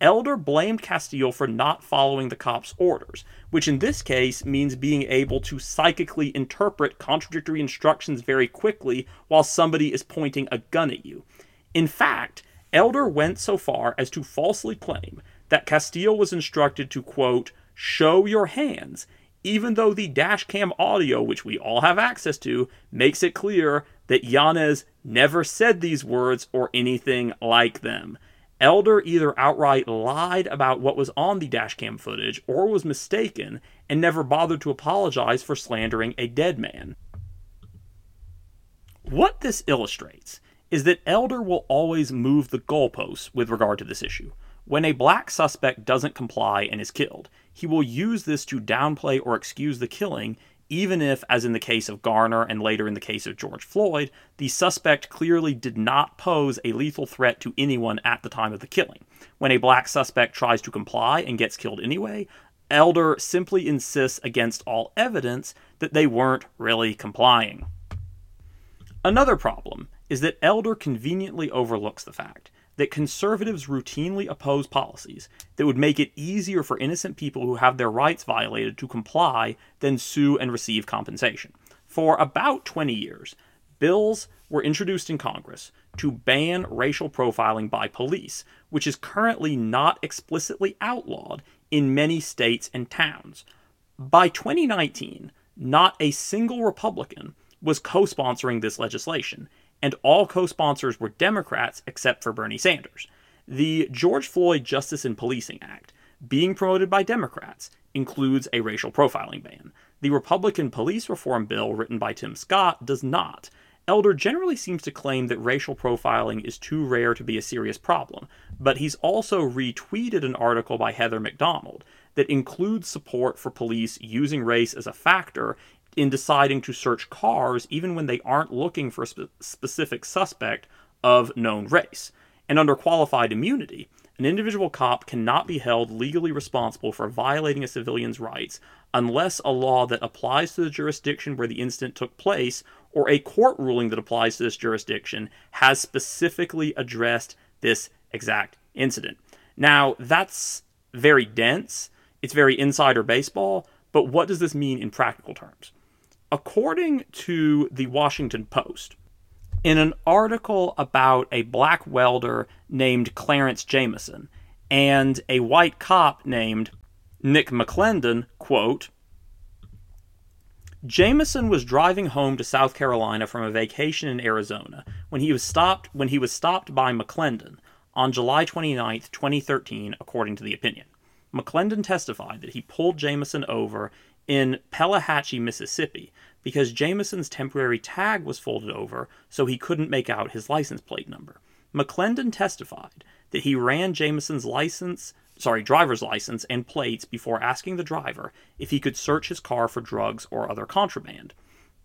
Elder blamed Castillo for not following the cop's orders, which in this case means being able to psychically interpret contradictory instructions very quickly while somebody is pointing a gun at you. In fact, Elder went so far as to falsely claim that Castillo was instructed to, quote, show your hands, even though the dashcam audio, which we all have access to, makes it clear that Yanez never said these words or anything like them. Elder either outright lied about what was on the dashcam footage or was mistaken and never bothered to apologize for slandering a dead man. What this illustrates is that Elder will always move the goalposts with regard to this issue. When a black suspect doesn't comply and is killed, he will use this to downplay or excuse the killing, even if, as in the case of Garner and later in the case of George Floyd, the suspect clearly did not pose a lethal threat to anyone at the time of the killing. When a black suspect tries to comply and gets killed anyway, Elder simply insists against all evidence that they weren't really complying. Another problem is that Elder conveniently overlooks the fact that conservatives routinely oppose policies that would make it easier for innocent people who have their rights violated to comply than sue and receive compensation. For about 20 years, bills were introduced in Congress to ban racial profiling by police, which is currently not explicitly outlawed in many states and towns. By 2019, not a single Republican was co sponsoring this legislation, and all co sponsors were Democrats except for Bernie Sanders. The George Floyd Justice in Policing Act, being promoted by Democrats, includes a racial profiling ban. The Republican police reform bill, written by Tim Scott, does not. Elder generally seems to claim that racial profiling is too rare to be a serious problem, but he's also retweeted an article by Heather Mac Donald that includes support for police using race as a factor in deciding to search cars even when they aren't looking for a spe- specific suspect of known race. And under qualified immunity, an individual cop cannot be held legally responsible for violating a civilian's rights unless a law that applies to the jurisdiction where the incident took place or a court ruling that applies to this jurisdiction has specifically addressed this exact incident. Now, that's very dense, it's very insider baseball, but what does this mean in practical terms? According to the Washington Post, in an article about a black welder named Clarence Jamison and a white cop named Nick McClendon, quote, Jamison was driving home to South Carolina from a vacation in Arizona when he was stopped when he was stopped by McClendon on July 29, 2013, according to the opinion. McClendon testified that he pulled Jamison over in Pelahatchie, Mississippi, because Jamison's temporary tag was folded over so he couldn't make out his license plate number. McClendon testified that he ran Jamison's license, sorry, driver's license and plates before asking the driver if he could search his car for drugs or other contraband.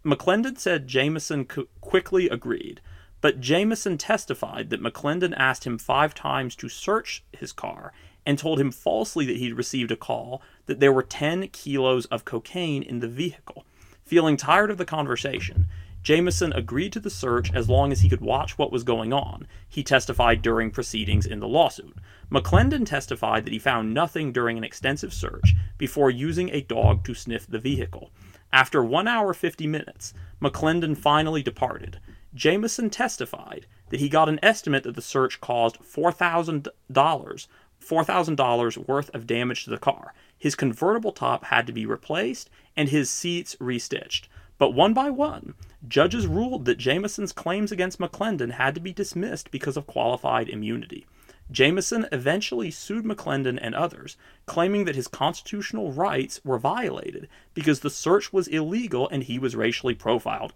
McClendon said Jamison quickly agreed, but Jamison testified that McClendon asked him five times to search his car and told him falsely that he'd received a call that there were 10 kilos of cocaine in the vehicle. Feeling tired of the conversation, Jamison agreed to the search as long as he could watch what was going on, he testified during proceedings in the lawsuit. McClendon testified that he found nothing during an extensive search before using a dog to sniff the vehicle. After 1 hour 50 minutes, McClendon finally departed. Jamison testified that he got an estimate that the search caused $4,000 $4,000 worth of damage to the car. His convertible top had to be replaced and his seats restitched. But one by one, judges ruled that Jamison's claims against McClendon had to be dismissed because of qualified immunity. Jamison eventually sued McClendon and others, claiming that his constitutional rights were violated because the search was illegal and he was racially profiled.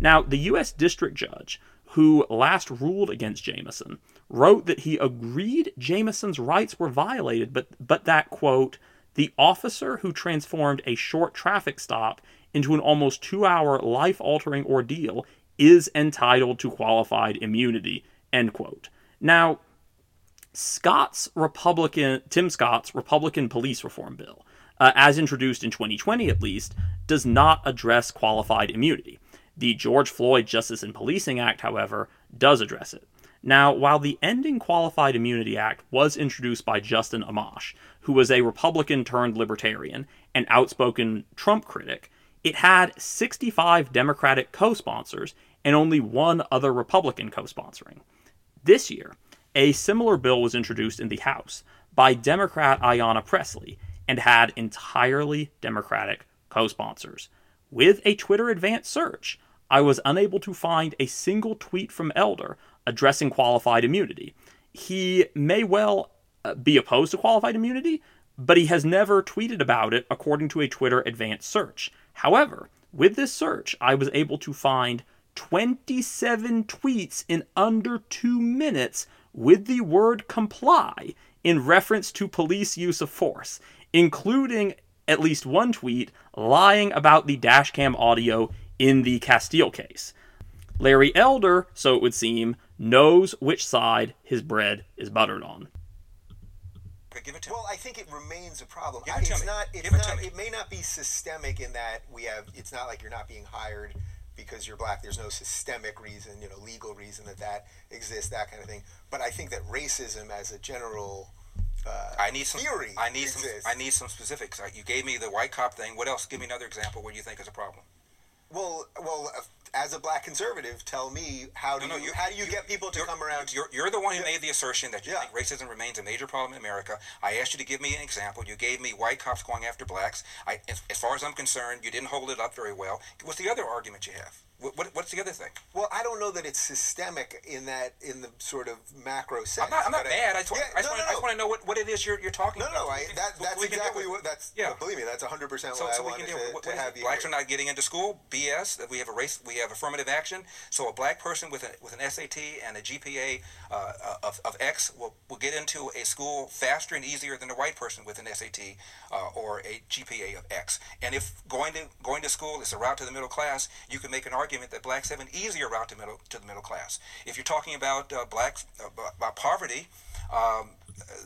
Now, the U.S. District Judge, who last ruled against Jamison, wrote that he agreed Jamison's rights were violated, but, but that, quote, the officer who transformed a short traffic stop into an almost two hour life altering ordeal is entitled to qualified immunity, end quote. Now, Scott's Republican, Tim Scott's Republican police reform bill, uh, as introduced in 2020 at least, does not address qualified immunity. The George Floyd Justice in Policing Act, however, does address it. Now, while the Ending Qualified Immunity Act was introduced by Justin Amash, who was a Republican turned libertarian and outspoken Trump critic, it had 65 Democratic co sponsors and only one other Republican co sponsoring. This year, a similar bill was introduced in the House by Democrat Ayanna Pressley and had entirely Democratic co sponsors. With a Twitter advanced search, I was unable to find a single tweet from Elder addressing qualified immunity. He may well uh, be opposed to qualified immunity, but he has never tweeted about it according to a Twitter advanced search. However, with this search, I was able to find 27 tweets in under two minutes with the word comply in reference to police use of force, including at least one tweet lying about the dashcam audio in the Castile case. Larry Elder, so it would seem, knows which side his bread is buttered on. Give it to well, I think it remains a problem. Give it it's not. It's not. It, it may not be systemic in that we have. It's not like you're not being hired because you're black. There's no systemic reason, you know, legal reason that that exists, that kind of thing. But I think that racism, as a general uh, I need some theory, I need exists. some. I need some specifics. You gave me the white cop thing. What else? Give me another example where you think is a problem. Well, well, uh, as a black conservative, tell me how do No, no, you, how do you, you- get people to come around? You're, you're the one who made the assertion that you Yeah. think racism remains a major problem in America. I asked you to give me an example. You gave me white cops going after blacks. I, as, as far as I'm concerned, you didn't hold it up very well. What's the other argument you have? What, what, what's the other thing? Well, I don't know that it's systemic in that in the sort of macro sense. I'm not, I'm not mad. I just, want, yeah, I, just no, want, no, I just want to know what, what it is you're, you're talking No, about. no, I, that, that's we exactly what that's. Yeah. believe me, that's 100 percent So, why so I we wanted can deal to, to what is have you blacks here. are not getting into school. BS. That we have a race. We have affirmative action. So a black person with a, with an SAT and a GPA uh, of, of X will, will get into a school faster and easier than a white person with an SAT uh, or a GPA of X. And if going to going to school is a route to the middle class, you can make an argument that blacks have an easier route to middle to the middle class. If you're talking about uh, uh, about poverty. Um,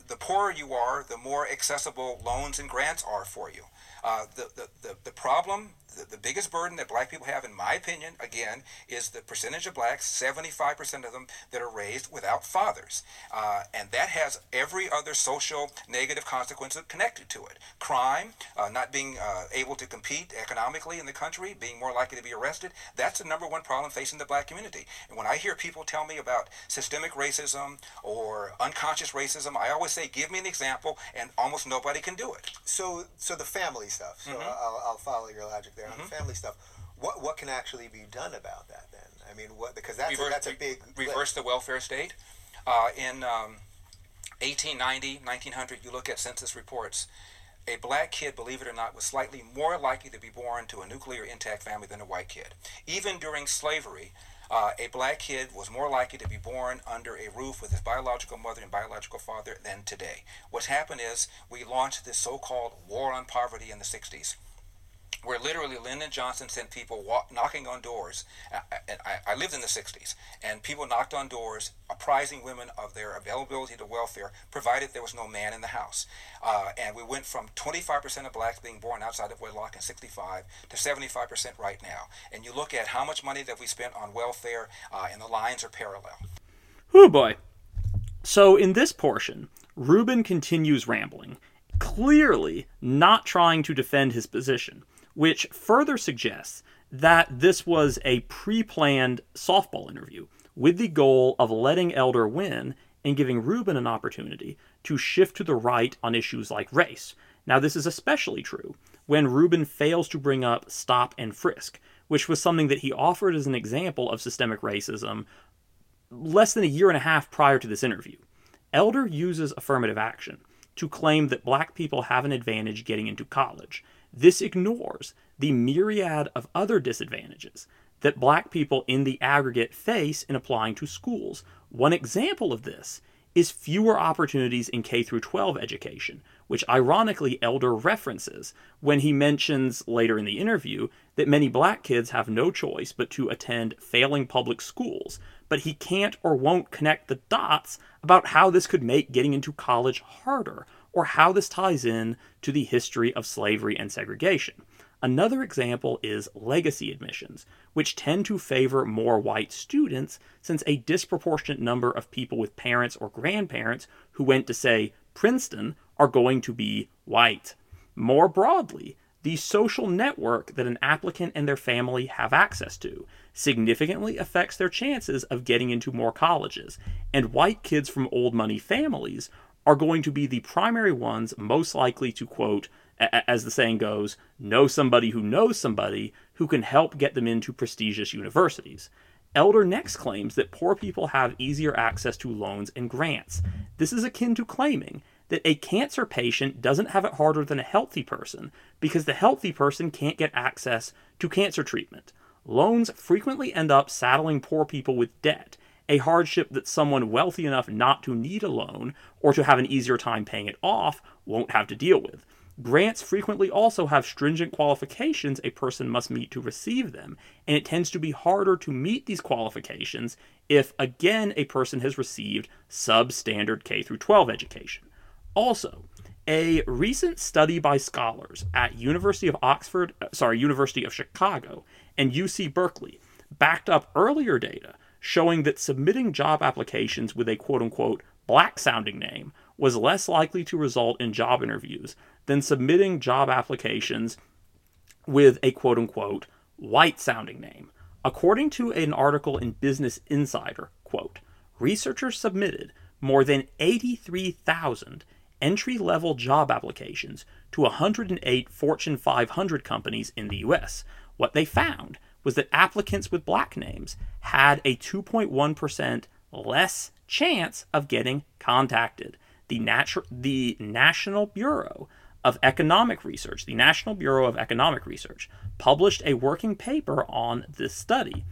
the poorer you are, the more accessible loans and grants are for you. Uh, the, the, the, the problem, the, the biggest burden that black people have, in my opinion, again, is the percentage of blacks, 75% of them, that are raised without fathers. Uh, and that has every other social negative consequence connected to it. Crime, uh, not being uh, able to compete economically in the country, being more likely to be arrested, that's the number one problem facing the black community. And when I hear people tell me about systemic racism or unconscious racism, I always say, give me an example, and almost nobody can do it. So, so the family stuff. So Mm-hmm. I'll, I'll follow your logic there on the family stuff. What what can actually be done about that then? I mean, what because that's a, that's a big lift. reverse the welfare state. Uh, in um, 1890, 1900, you look at census reports. A black kid, believe it or not, was slightly more likely to be born to a nuclear intact family than a white kid. Even during slavery, uh, a black kid was more likely to be born under a roof with his biological mother and biological father than today. What's happened is we launched this so-called war on poverty in the 60s where literally Lyndon Johnson sent people walk, knocking on doors. I, I lived in the 60s, and people knocked on doors, apprising women of their availability to welfare, provided there was no man in the house. Uh, and we went from 25% of blacks being born outside of wedlock in 65 to 75% right now. And you look at how much money that we spent on welfare, uh, and the lines are parallel. Oh boy. So in this portion, Rubin continues rambling, clearly not trying to defend his position, which further suggests that this was a pre planned softball interview with the goal of letting Elder win and giving Rubin an opportunity to shift to the right on issues like race. Now, this is especially true when Rubin fails to bring up stop and frisk, which was something that he offered as an example of systemic racism less than a year and a half prior to this interview. Elder uses affirmative action to claim that black people have an advantage getting into college. This ignores the myriad of other disadvantages that black people in the aggregate face in applying to schools. One example of this is fewer opportunities in K through 12 education, which ironically Elder references when he mentions later in the interview that many black kids have no choice but to attend failing public schools, but he can't or won't connect the dots about how this could make getting into college harder or how this ties in to the history of slavery and segregation. Another example is legacy admissions, which tend to favor more white students since a disproportionate number of people with parents or grandparents who went to, say, Princeton are going to be white. More broadly, the social network that an applicant and their family have access to significantly affects their chances of getting into more colleges, and white kids from old money families are going to be the primary ones most likely to quote as the saying goes, know somebody who knows somebody who can help get them into prestigious universities. Elder next claims that poor people have easier access to loans and grants. This is akin to claiming that a cancer patient doesn't have it harder than a healthy person because the healthy person can't get access to cancer treatment. Loans frequently end up saddling poor people with debt, a hardship that someone wealthy enough not to need a loan or to have an easier time paying it off won't have to deal with. Grants frequently also have stringent qualifications a person must meet to receive them, and it tends to be harder to meet these qualifications if, again, a person has received substandard K through 12 education. Also, a recent study by scholars at University of Oxford, uh, sorry, University of Chicago and UC Berkeley backed up earlier data showing that submitting job applications with a quote unquote black sounding name was less likely to result in job interviews than submitting job applications with a quote unquote white sounding name. According to an article in Business Insider, quote, researchers submitted more than 83,000 entry level job applications to 108 Fortune 500 companies in the US. What they found was that applicants with black names had a 2.1% less chance of getting contacted. The, natu- the National Bureau of Economic Research, the National Bureau of Economic Research, published a working paper on this study,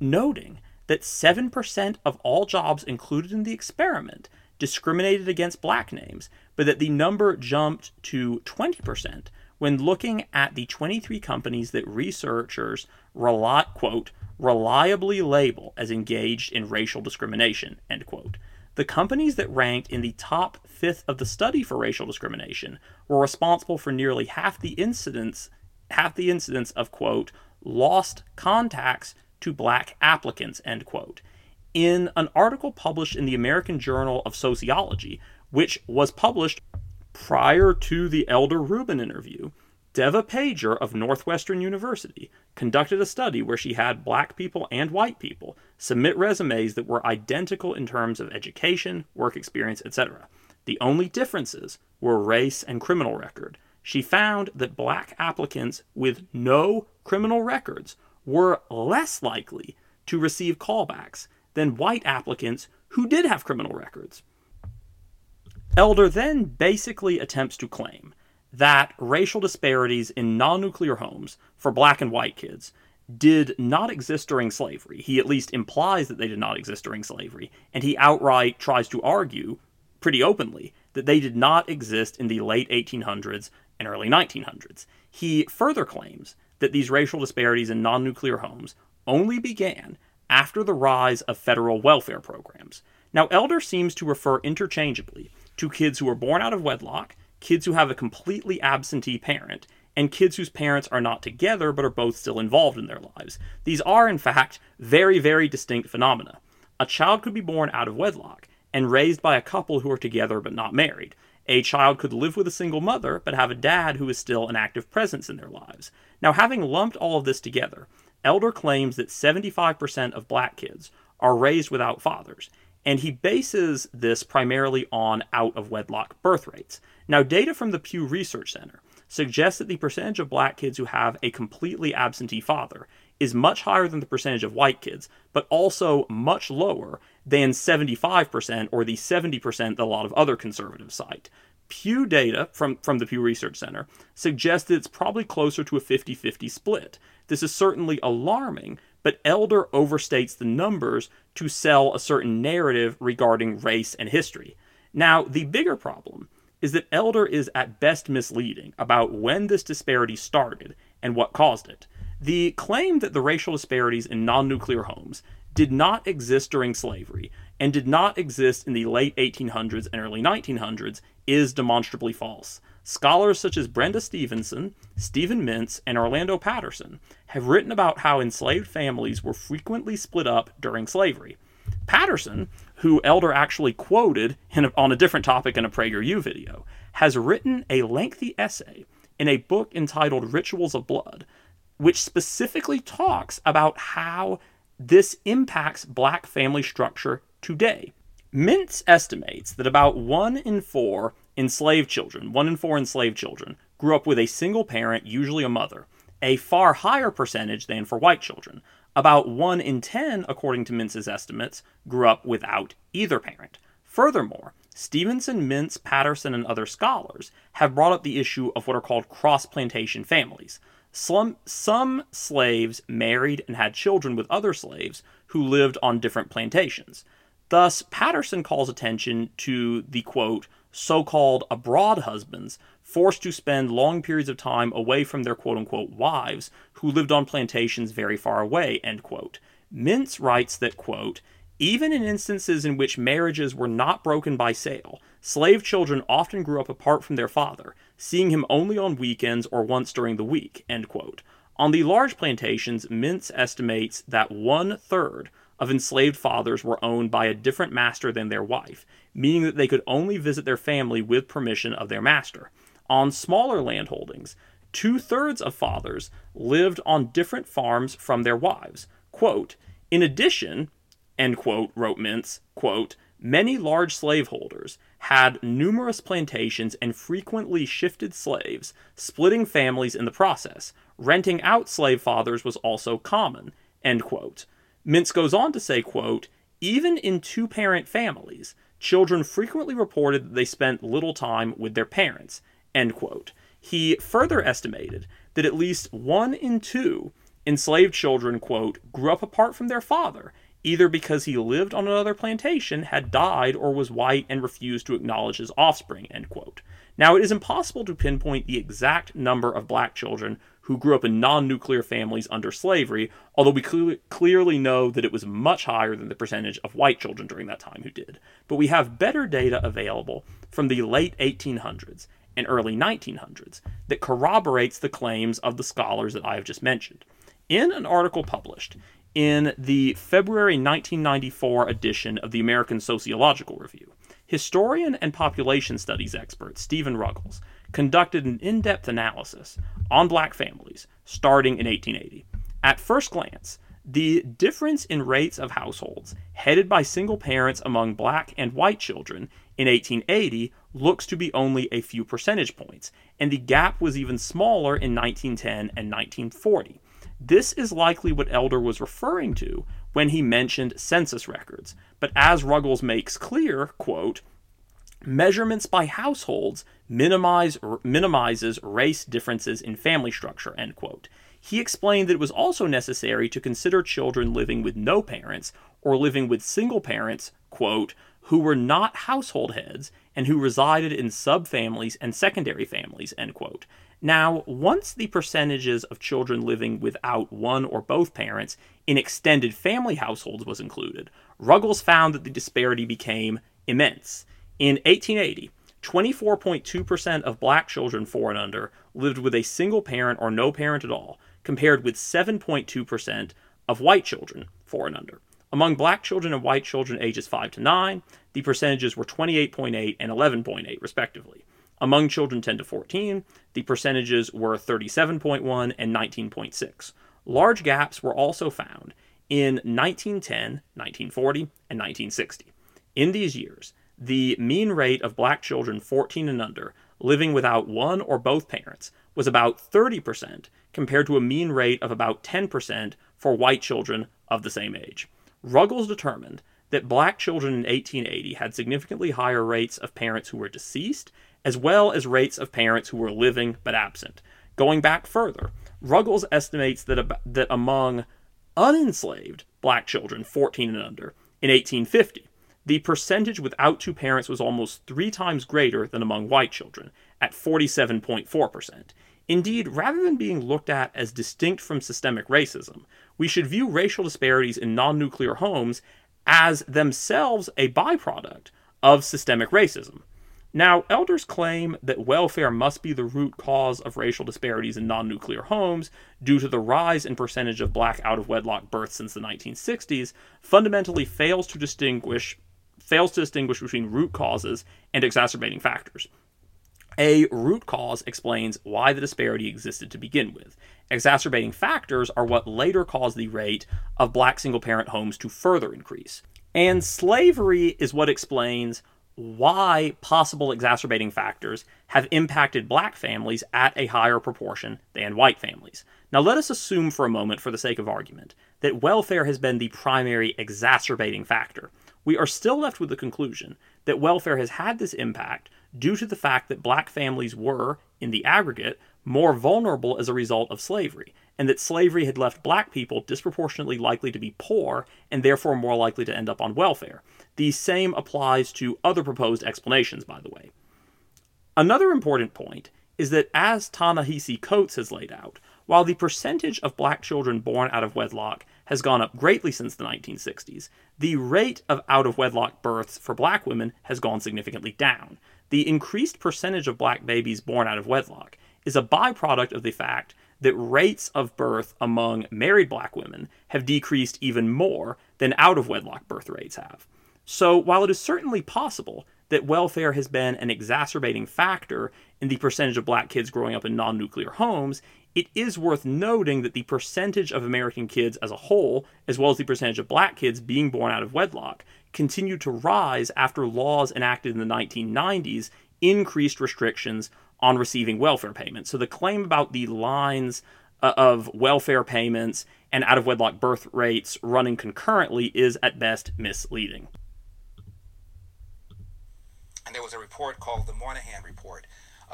noting that 7% of all jobs included in the experiment discriminated against black names, but that the number jumped to 20% when looking at the 23 companies that researchers rely, quote, reliably label as engaged in racial discrimination, end quote. The companies that ranked in the top fifth of the study for racial discrimination were responsible for nearly half the incidents half the incidents of quote lost contacts to black applicants, end quote. In an article published in the American Journal of Sociology, which was published prior to the Elder Rubin interview, Devah Pager of Northwestern University conducted a study where she had black people and white people submit resumes that were identical in terms of education, work experience, etc. The only differences were race and criminal record. She found that black applicants with no criminal records were less likely to receive callbacks than white applicants who did have criminal records. Elder then basically attempts to claim that racial disparities in non nuclear homes for black and white kids did not exist during slavery. He at least implies that they did not exist during slavery, and he outright tries to argue pretty openly that they did not exist in the late 1800s and early 1900s. He further claims that these racial disparities in non nuclear homes only began after the rise of federal welfare programs. Now, Elder seems to refer interchangeably to kids who are born out of wedlock, kids who have a completely absentee parent, and kids whose parents are not together but are both still involved in their lives. These are, in fact, very, very distinct phenomena. A child could be born out of wedlock and raised by a couple who are together but not married. A child could live with a single mother, but have a dad who is still an active presence in their lives. Now, having lumped all of this together, Elder claims that 75% of black kids are raised without fathers, and he bases this primarily on out of wedlock birth rates. Now, data from the Pew Research Center suggests that the percentage of black kids who have a completely absentee father is much higher than the percentage of white kids, but also much lower than 75% or the 70% that a lot of other conservatives cite. Pew data from, from the Pew Research Center suggests that it's probably closer to a 50 50 split. This is certainly alarming, but Elder overstates the numbers to sell a certain narrative regarding race and history. Now, the bigger problem is that Elder is at best misleading about when this disparity started and what caused it. The claim that the racial disparities in non nuclear homes did not exist during slavery and did not exist in the late 1800s and early 1900s is demonstrably false. Scholars such as Brenda Stevenson, Steven Mintz, and Orlando Patterson have written about how enslaved families were frequently split up during slavery. Patterson, who Elder actually quoted a, on a different topic in a PragerU video, has written a lengthy essay in a book entitled Rituals of Blood, which specifically talks about how this impacts black family structure today. Mintz estimates that about one in four enslaved children, one in four enslaved children, grew up with a single parent, usually a mother, a far higher percentage than for white children. About one in ten, according to Mintz's estimates, grew up without either parent. Furthermore, Stevenson, Mintz, Patterson, and other scholars have brought up the issue of what are called cross plantation families. Some, some slaves married and had children with other slaves who lived on different plantations. Thus, Patterson calls attention to the quote, so called abroad husbands forced to spend long periods of time away from their quote unquote wives who lived on plantations very far away, end quote. Mintz writes that, quote, even in instances in which marriages were not broken by sale, slave children often grew up apart from their father, seeing him only on weekends or once during the week. On the large plantations, Mintz estimates that one third of enslaved fathers were owned by a different master than their wife, meaning that they could only visit their family with permission of their master. On smaller landholdings, two thirds of fathers lived on different farms from their wives. Quote, in addition, end quote, wrote Mintz, quote, many large slaveholders had numerous plantations and frequently shifted slaves, splitting families in the process. Renting out slave fathers was also common, end quote. Mintz goes on to say, quote, even in two parent families, children frequently reported that they spent little time with their parents, end quote. He further estimated that at least one in two enslaved children, quote, grew up apart from their father, either because he lived on another plantation, had died, or was white and refused to acknowledge his offspring, end quote. Now, it is impossible to pinpoint the exact number of black children who grew up in non nuclear families under slavery, although we cl- clearly know that it was much higher than the percentage of white children during that time who did. But we have better data available from the late 1800s and early 1900s that corroborates the claims of the scholars that I have just mentioned. In an article published in the February 1994 edition of the American Sociological Review, historian and population studies expert Steven Ruggles conducted an in depth analysis on black families starting in 1880. At first glance, the difference in rates of households headed by single parents among black and white children in 1880 looks to be only a few percentage points, and the gap was even smaller in 1910 and 1940. This is likely what Elder was referring to when he mentioned census records, but as Ruggles makes clear, quote, measurements by households minimize minimizes race differences in family structure, end quote. He explained that it was also necessary to consider children living with no parents or living with single parents, quote, who were not household heads and who resided in subfamilies and secondary families, end quote. Now, once the percentages of children living without one or both parents in extended family households was included, Ruggles found that the disparity became immense. In 1880, 24.2% of black children 4 and under lived with a single parent or no parent at all, compared with 7.2% of white children 4 and under. Among black children and white children ages 5 to 9, the percentages were 28.8 and 11.8, respectively. Among children 10 to 14, the percentages were 37.1 and 19.6. Large gaps were also found in 1910, 1940, and 1960. In these years, the mean rate of black children 14 and under living without one or both parents was about 30% compared to a mean rate of about 10% for white children of the same age. Ruggles determined that black children in 1880 had significantly higher rates of parents who were deceased, as well as rates of parents who were living but absent. Going back further, Ruggles estimates that, ab- that among unenslaved black children 14 and under in 1850, the percentage without two parents was almost three times greater than among white children, at 47.4%. Indeed, rather than being looked at as distinct from systemic racism, we should view racial disparities in non nuclear homes as themselves a byproduct of systemic racism. Now, elders claim that welfare must be the root cause of racial disparities in non nuclear homes due to the rise in percentage of black out of wedlock births since the 1960s, fundamentally fails to distinguish fails to distinguish between root causes and exacerbating factors. A root cause explains why the disparity existed to begin with. Exacerbating factors are what later caused the rate of black single parent homes to further increase. And slavery is what explains why possible exacerbating factors have impacted black families at a higher proportion than white families. Now, let us assume for a moment, for the sake of argument, that welfare has been the primary exacerbating factor. We are still left with the conclusion that welfare has had this impact due to the fact that black families were, in the aggregate, more vulnerable as a result of slavery, and that slavery had left black people disproportionately likely to be poor and therefore more likely to end up on welfare. The same applies to other proposed explanations, by the way. Another important point is that, as Ta-Nehisi Coates has laid out, while the percentage of black children born out of wedlock has gone up greatly since the 1960s, the rate of out of wedlock births for black women has gone significantly down. The increased percentage of black babies born out of wedlock is a byproduct of the fact that rates of birth among married black women have decreased even more than out of wedlock birth rates have. So, while it is certainly possible that welfare has been an exacerbating factor in the percentage of black kids growing up in non nuclear homes, it is worth noting that the percentage of American kids as a whole, as well as the percentage of black kids being born out of wedlock, continued to rise after laws enacted in the 1990s increased restrictions on receiving welfare payments. So the claim about the lines uh, of welfare payments and out of wedlock birth rates running concurrently is at best misleading. And there was a report called the Moynihan Report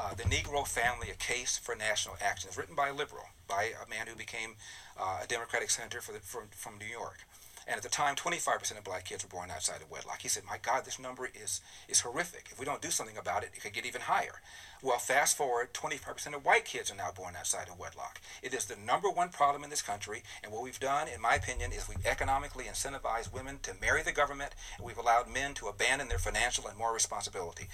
uh, The Negro Family A Case for National Action. It's written by a liberal, by a man who became uh, a Democratic senator for the, from, from New York. And at the time, 25% of black kids were born outside of wedlock. He said, My God, this number is, is horrific. If we don't do something about it, it could get even higher. Well, fast forward, 25% of white kids are now born outside of wedlock. It is the number one problem in this country. And what we've done, in my opinion, is we've economically incentivized women to marry the government, and we've allowed men to abandon their financial and moral responsibility.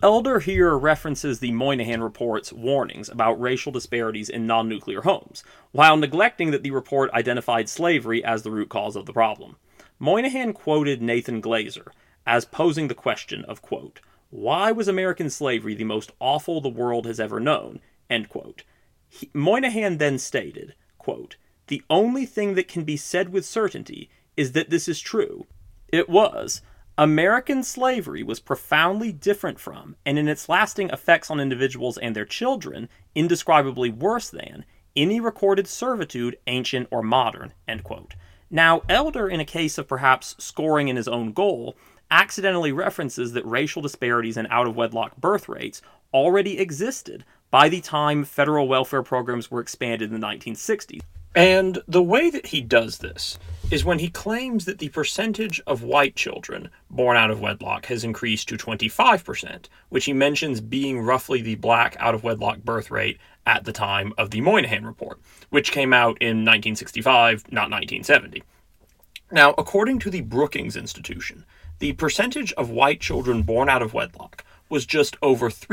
Elder here references the Moynihan Report's warnings about racial disparities in non nuclear homes, while neglecting that the report identified slavery as the root cause of the problem. Moynihan quoted Nathan Glazer as posing the question of, quote, why was American slavery the most awful the world has ever known? He, Moynihan then stated, quote, the only thing that can be said with certainty is that this is true. It was, American slavery was profoundly different from, and in its lasting effects on individuals and their children, indescribably worse than, any recorded servitude, ancient or modern. Now, Elder, in a case of perhaps scoring in his own goal, accidentally references that racial disparities in out of wedlock birth rates already existed by the time federal welfare programs were expanded in the 1960s. And the way that he does this is when he claims that the percentage of white children born out of wedlock has increased to 25%, which he mentions being roughly the black out of wedlock birth rate at the time of the Moynihan Report, which came out in 1965, not 1970. Now, according to the Brookings Institution, the percentage of white children born out of wedlock was just over 3%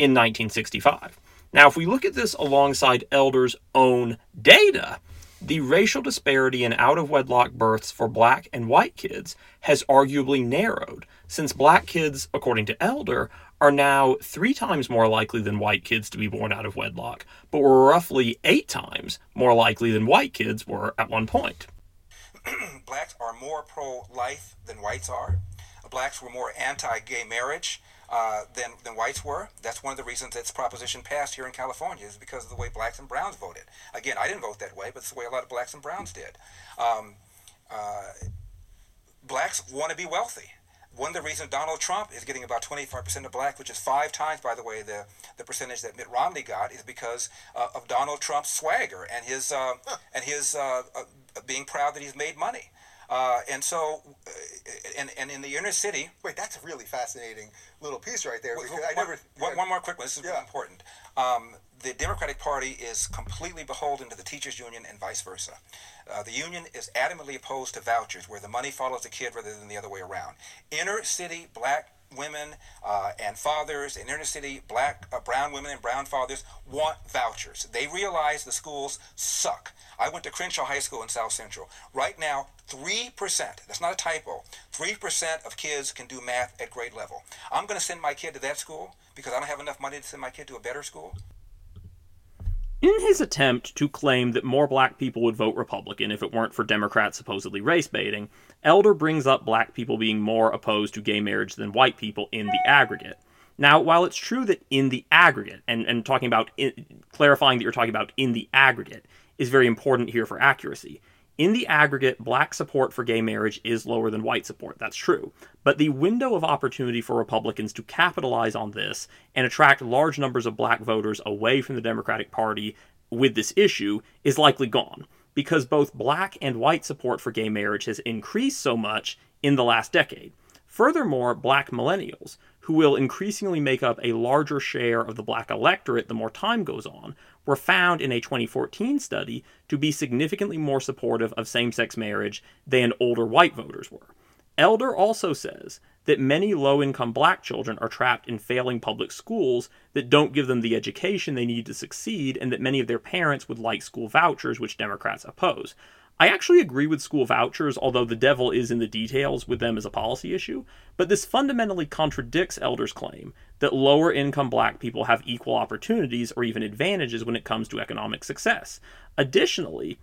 in 1965. Now, if we look at this alongside Elder's own data, the racial disparity in out of wedlock births for black and white kids has arguably narrowed, since black kids, according to Elder, are now three times more likely than white kids to be born out of wedlock, but were roughly eight times more likely than white kids were at one point. Blacks are more pro life than whites are. Blacks were more anti gay marriage uh, than, than whites were. That's one of the reasons this proposition passed here in California is because of the way blacks and browns voted. Again, I didn't vote that way, but it's the way a lot of blacks and browns did. Um, uh, blacks want to be wealthy. One of the reasons Donald Trump is getting about 25% of black, which is five times, by the way, the, the percentage that Mitt Romney got, is because uh, of Donald Trump's swagger and his uh, and his uh, being proud that he's made money. Uh, and so, uh, and, and in the inner city. Wait, that's a really fascinating little piece right there. Well, one, I never, one, one more quick one. This is yeah. really important. Um, the Democratic Party is completely beholden to the teachers' union and vice versa. Uh, the union is adamantly opposed to vouchers, where the money follows the kid rather than the other way around. Inner city black women uh, and fathers in inner city black uh, brown women and brown fathers want vouchers. They realize the schools suck. I went to crenshaw high school in south central. Right now 3% that's not a typo 3% of kids can do math at grade level. I'm going to send my kid to that school because i don't have enough money to send my kid to a better school in his attempt to claim that more black people would vote Republican if it weren't for Democrats supposedly race baiting, Elder brings up black people being more opposed to gay marriage than white people in the aggregate. Now, while it's true that in the aggregate, and, and talking about in, clarifying that you're talking about in the aggregate is very important here for accuracy, in the aggregate, black support for gay marriage is lower than white support. That's true. But the window of opportunity for Republicans to capitalize on this and attract large numbers of black voters away from the Democratic Party with this issue is likely gone because both black and white support for gay marriage has increased so much in the last decade. Furthermore, black millennials, who will increasingly make up a larger share of the black electorate the more time goes on, were found in a 2014 study to be significantly more supportive of same sex marriage than older white voters were. Elder also says that many low income black children are trapped in failing public schools that don't give them the education they need to succeed, and that many of their parents would like school vouchers, which Democrats oppose. I actually agree with school vouchers, although the devil is in the details with them as a policy issue, but this fundamentally contradicts Elder's claim that lower income black people have equal opportunities or even advantages when it comes to economic success. Additionally,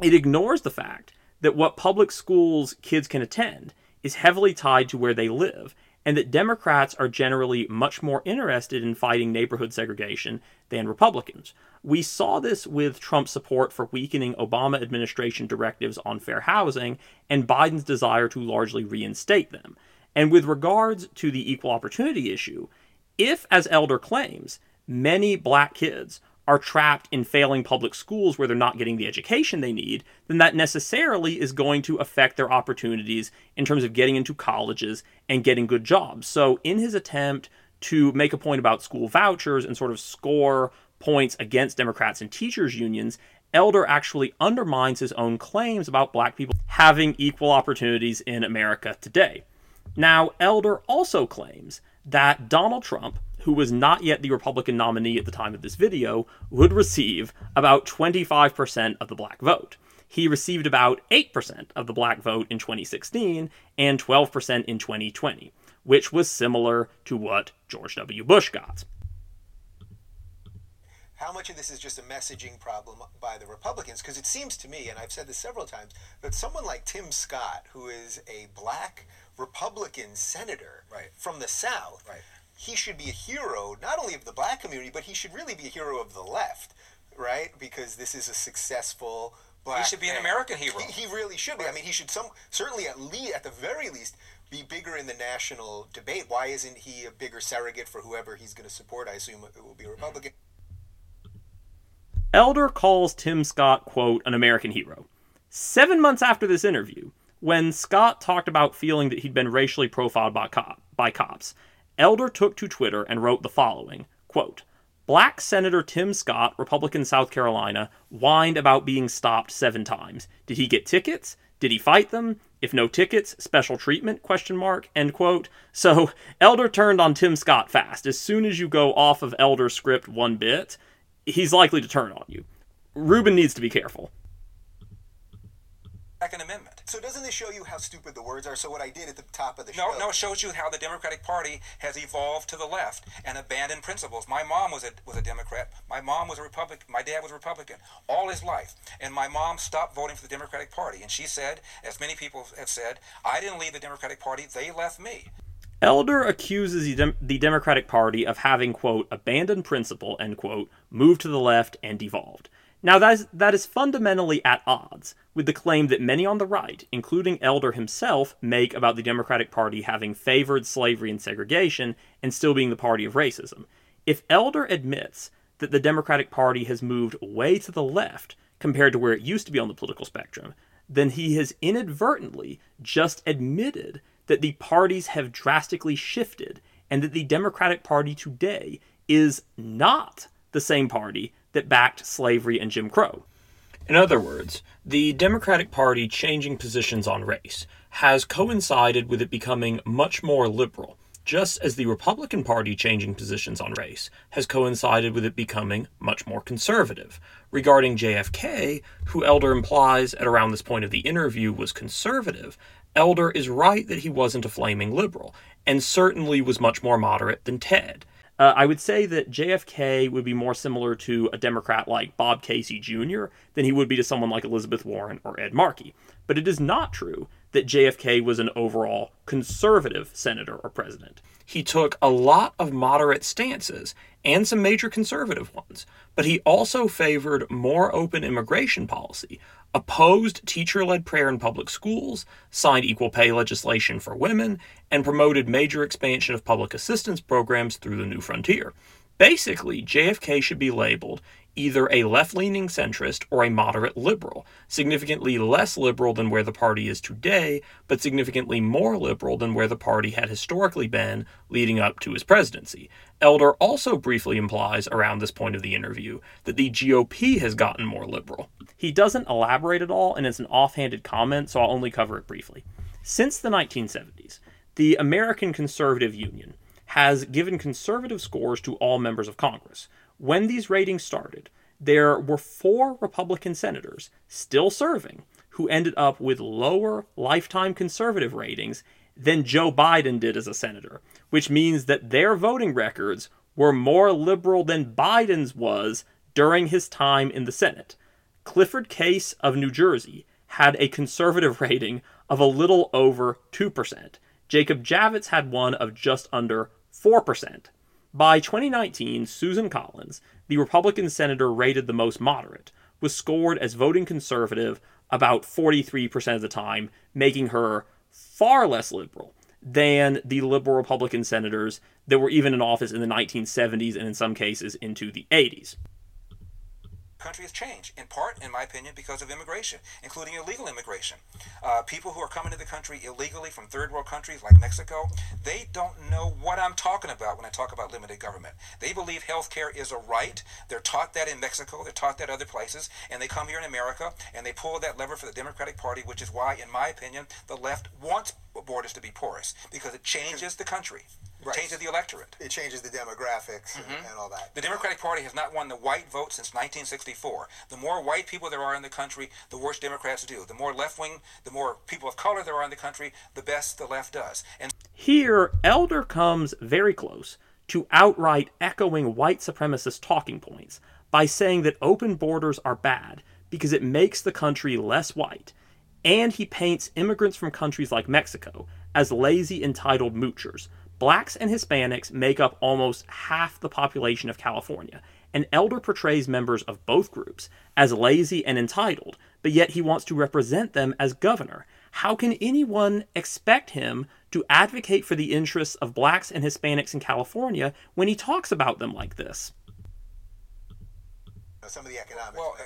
it ignores the fact that what public schools kids can attend is heavily tied to where they live, and that Democrats are generally much more interested in fighting neighborhood segregation than Republicans. We saw this with Trump's support for weakening Obama administration directives on fair housing and Biden's desire to largely reinstate them. And with regards to the equal opportunity issue, if, as Elder claims, many black kids are trapped in failing public schools where they're not getting the education they need, then that necessarily is going to affect their opportunities in terms of getting into colleges and getting good jobs. So, in his attempt to make a point about school vouchers and sort of score points against Democrats and teachers' unions, Elder actually undermines his own claims about black people having equal opportunities in America today. Now, Elder also claims that Donald Trump, who was not yet the Republican nominee at the time of this video, would receive about 25% of the black vote. He received about 8% of the black vote in 2016 and 12% in 2020, which was similar to what George W. Bush got how much of this is just a messaging problem by the Republicans? Because it seems to me, and I've said this several times, that someone like Tim Scott, who is a black Republican senator right. from the South, right. he should be a hero not only of the black community, but he should really be a hero of the left, right? Because this is a successful black. He should be man. an American hero. He, he really should be. I mean, he should some certainly at least at the very least be bigger in the national debate. Why isn't he a bigger surrogate for whoever he's going to support? I assume it will be a mm-hmm. Republican. Elder calls Tim Scott, quote, an American hero. Seven months after this interview, when Scott talked about feeling that he'd been racially profiled by, cop, by cops, Elder took to Twitter and wrote the following quote, Black Senator Tim Scott, Republican South Carolina, whined about being stopped seven times. Did he get tickets? Did he fight them? If no tickets, special treatment? Question mark. End quote. So Elder turned on Tim Scott fast. As soon as you go off of Elder's script one bit, he's likely to turn on you. Rubin needs to be careful. Second Amendment. So doesn't this show you how stupid the words are? So what I did at the top of the no, show. No, it shows you how the Democratic Party has evolved to the left and abandoned principles. My mom was a was a Democrat. My mom was a Republican. My dad was a Republican all his life. And my mom stopped voting for the Democratic Party. And she said, as many people have said, I didn't leave the Democratic Party, they left me. Elder accuses the, Dem- the, Democratic Party of having, quote, abandoned principle, end quote, moved to the left, and devolved. Now, that is, that is fundamentally at odds with the claim that many on the right, including Elder himself, make about the Democratic Party having favored slavery and segregation and still being the party of racism. If Elder admits that the Democratic Party has moved way to the left compared to where it used to be on the political spectrum, then he has inadvertently just admitted that the parties have drastically shifted and that the Democratic Party today is not the same party that backed slavery and Jim Crow. In other words, the Democratic Party changing positions on race has coincided with it becoming much more liberal, just as the Republican Party changing positions on race has coincided with it becoming much more conservative. Regarding JFK, who Elder implies at around this point of the interview was conservative, Elder is right that he wasn't a flaming liberal, and certainly was much more moderate than Ted. Uh, I would say that JFK would be more similar to a Democrat like Bob Casey Jr. than he would be to someone like Elizabeth Warren or Ed Markey. But it is not true that JFK was an overall conservative senator or president. He took a lot of moderate stances and some major conservative ones, but he also favored more open immigration policy, opposed teacher led prayer in public schools, signed equal pay legislation for women, and promoted major expansion of public assistance programs through the New Frontier. Basically, JFK should be labeled either a left leaning centrist or a moderate liberal, significantly less liberal than where the party is today, but significantly more liberal than where the party had historically been leading up to his presidency. Elder also briefly implies around this point of the interview that the GOP has gotten more liberal. He doesn't elaborate at all, and it's an offhanded comment, so I'll only cover it briefly. Since the 1970s, the American Conservative Union has given conservative scores to all members of Congress when these ratings started, there were four Republican senators still serving who ended up with lower lifetime conservative ratings than Joe Biden did as a senator, which means that their voting records were more liberal than Biden's was during his time in the Senate. Clifford Case of New Jersey had a conservative rating of a little over 2%. Jacob Javits had one of just under 4%. By 2019, Susan Collins, the Republican senator rated the most moderate, was scored as voting conservative about 43% of the time, making her far less liberal than the liberal Republican senators that were even in office in the 1970s and in some cases into the 80s country has changed, in part, in my opinion, because of immigration, including illegal immigration. Uh, people who are coming to the country illegally from third world countries like Mexico, they don't know what I'm talking about when I talk about limited government. They believe health care is a right. They're taught that in Mexico, they're taught that other places, and they come here in America and they pull that lever for the Democratic Party, which is why, in my opinion, the left wants borders to be porous because it changes the country. Right. Changes the electorate. It changes the demographics mm-hmm. and, and, all that. The Democratic Party has not won the white vote since 1964. The more white people there are in the country, the worse Democrats do. The more left wing, the more people of color there are in the country, the best the left does. And here, Elder comes very close to outright echoing white supremacist talking points by saying that open borders are bad because it makes the country less white, and he paints immigrants from countries like Mexico as lazy, entitled moochers Blacks and Hispanics make up almost half the population of California, and Elder portrays members of both groups as lazy and entitled, but yet he wants to represent them as governor. How can anyone expect him to advocate for the interests of blacks and Hispanics in California when he talks about them like this? Some of the economics. Well,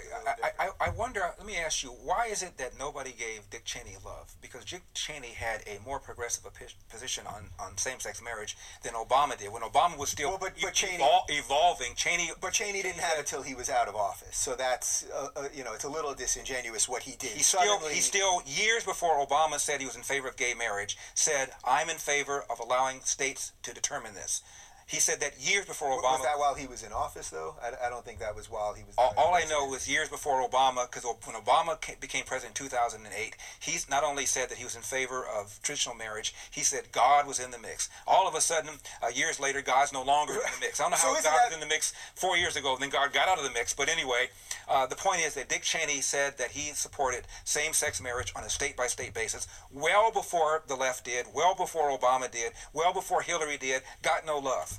I, I, I, wonder. Let me ask you, why is it that nobody gave Dick Cheney love? Because Dick Cheney had a more progressive position on, on same-sex marriage than Obama did. When Obama was still well, but, but Cheney, evol- evolving, Cheney. But Cheney didn't have it till he was out of office. So that's uh, uh, you know it's a little disingenuous what he did. He still he still years before Obama said he was in favor of gay marriage said I'm in favor of allowing states to determine this. He said that years before Obama. Was that while he was in office, though? I, I don't think that was while he was. All, all I know was years before Obama, because when Obama became president in 2008, he not only said that he was in favor of traditional marriage, he said God was in the mix. All of a sudden, uh, years later, God's no longer in the mix. I don't know how so God that... was in the mix four years ago, then God got out of the mix. But anyway, uh, the point is that Dick Cheney said that he supported same-sex marriage on a state-by-state basis well before the left did, well before Obama did, well before Hillary did. Got no love.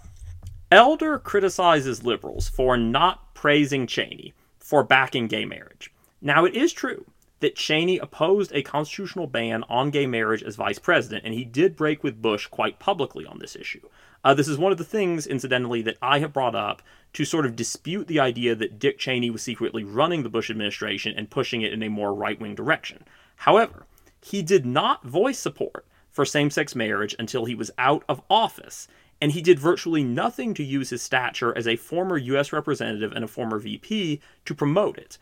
Elder criticizes liberals for not praising Cheney for backing gay marriage. Now, it is true that Cheney opposed a constitutional ban on gay marriage as vice president, and he did break with Bush quite publicly on this issue. Uh, this is one of the things, incidentally, that I have brought up to sort of dispute the idea that Dick Cheney was secretly running the Bush administration and pushing it in a more right wing direction. However, he did not voice support for same sex marriage until he was out of office, and he did virtually nothing to use his stature as a former US representative and a former VP to promote it.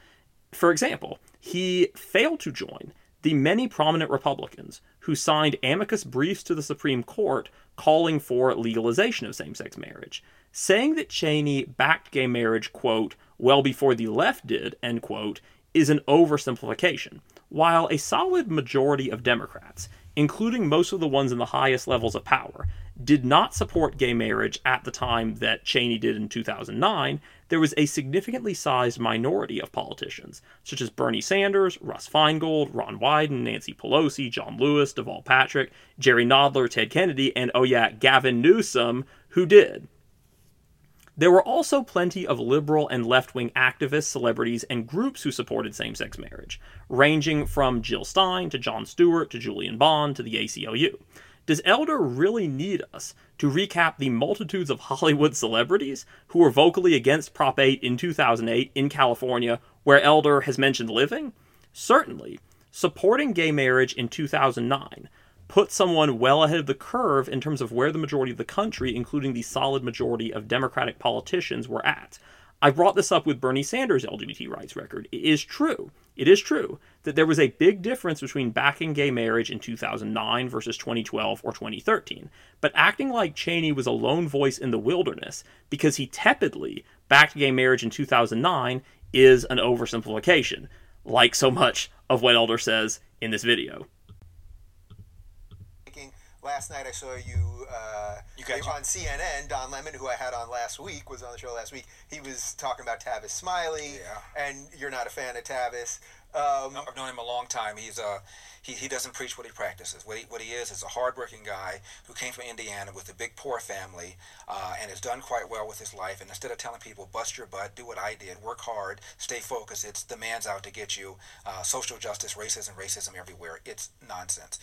For example, he failed to join the many prominent Republicans who signed amicus briefs to the Supreme Court calling for legalization of same sex marriage. Saying that Cheney backed gay marriage, quote, well before the left did, end quote, is an oversimplification. While a solid majority of Democrats, including most of the ones in the highest levels of power, did not support gay marriage at the time that Cheney did in 2009, there was a significantly sized minority of politicians, such as Bernie Sanders, Russ Feingold, Ron Wyden, Nancy Pelosi, John Lewis, Deval Patrick, Jerry Nadler, Ted Kennedy, and oh yeah, Gavin Newsom, who did. There were also plenty of liberal and left wing activists, celebrities, and groups who supported same sex marriage, ranging from Jill Stein to Jon Stewart to Julian Bond to the ACLU. Does Elder really need us to recap the multitudes of Hollywood celebrities who were vocally against Prop 8 in 2008 in California, where Elder has mentioned living? Certainly. Supporting gay marriage in 2009 put someone well ahead of the curve in terms of where the majority of the country, including the solid majority of Democratic politicians, were at. I brought this up with Bernie Sanders' LGBT rights record. It is true. It is true that there was a big difference between backing gay marriage in 2009 versus 2012 or 2013. But acting like Cheney was a lone voice in the wilderness because he tepidly backed gay marriage in 2009 is an oversimplification, like so much of what Elder says in this video. Last night I saw you, uh, you got on CNN. Don Lemon, who I had on last week, was on the show last week. He was talking about Tavis Smiley, yeah. and you're not a fan of Tavis. Um, no, I've known him a long time. He's uh, he, he doesn't preach what he practices. What he, what he is is a hardworking guy who came from Indiana with a big poor family uh, and has done quite well with his life. And instead of telling people, bust your butt, do what I did, work hard, stay focused, it's the man's out to get you, uh, social justice, racism, racism everywhere. It's nonsense.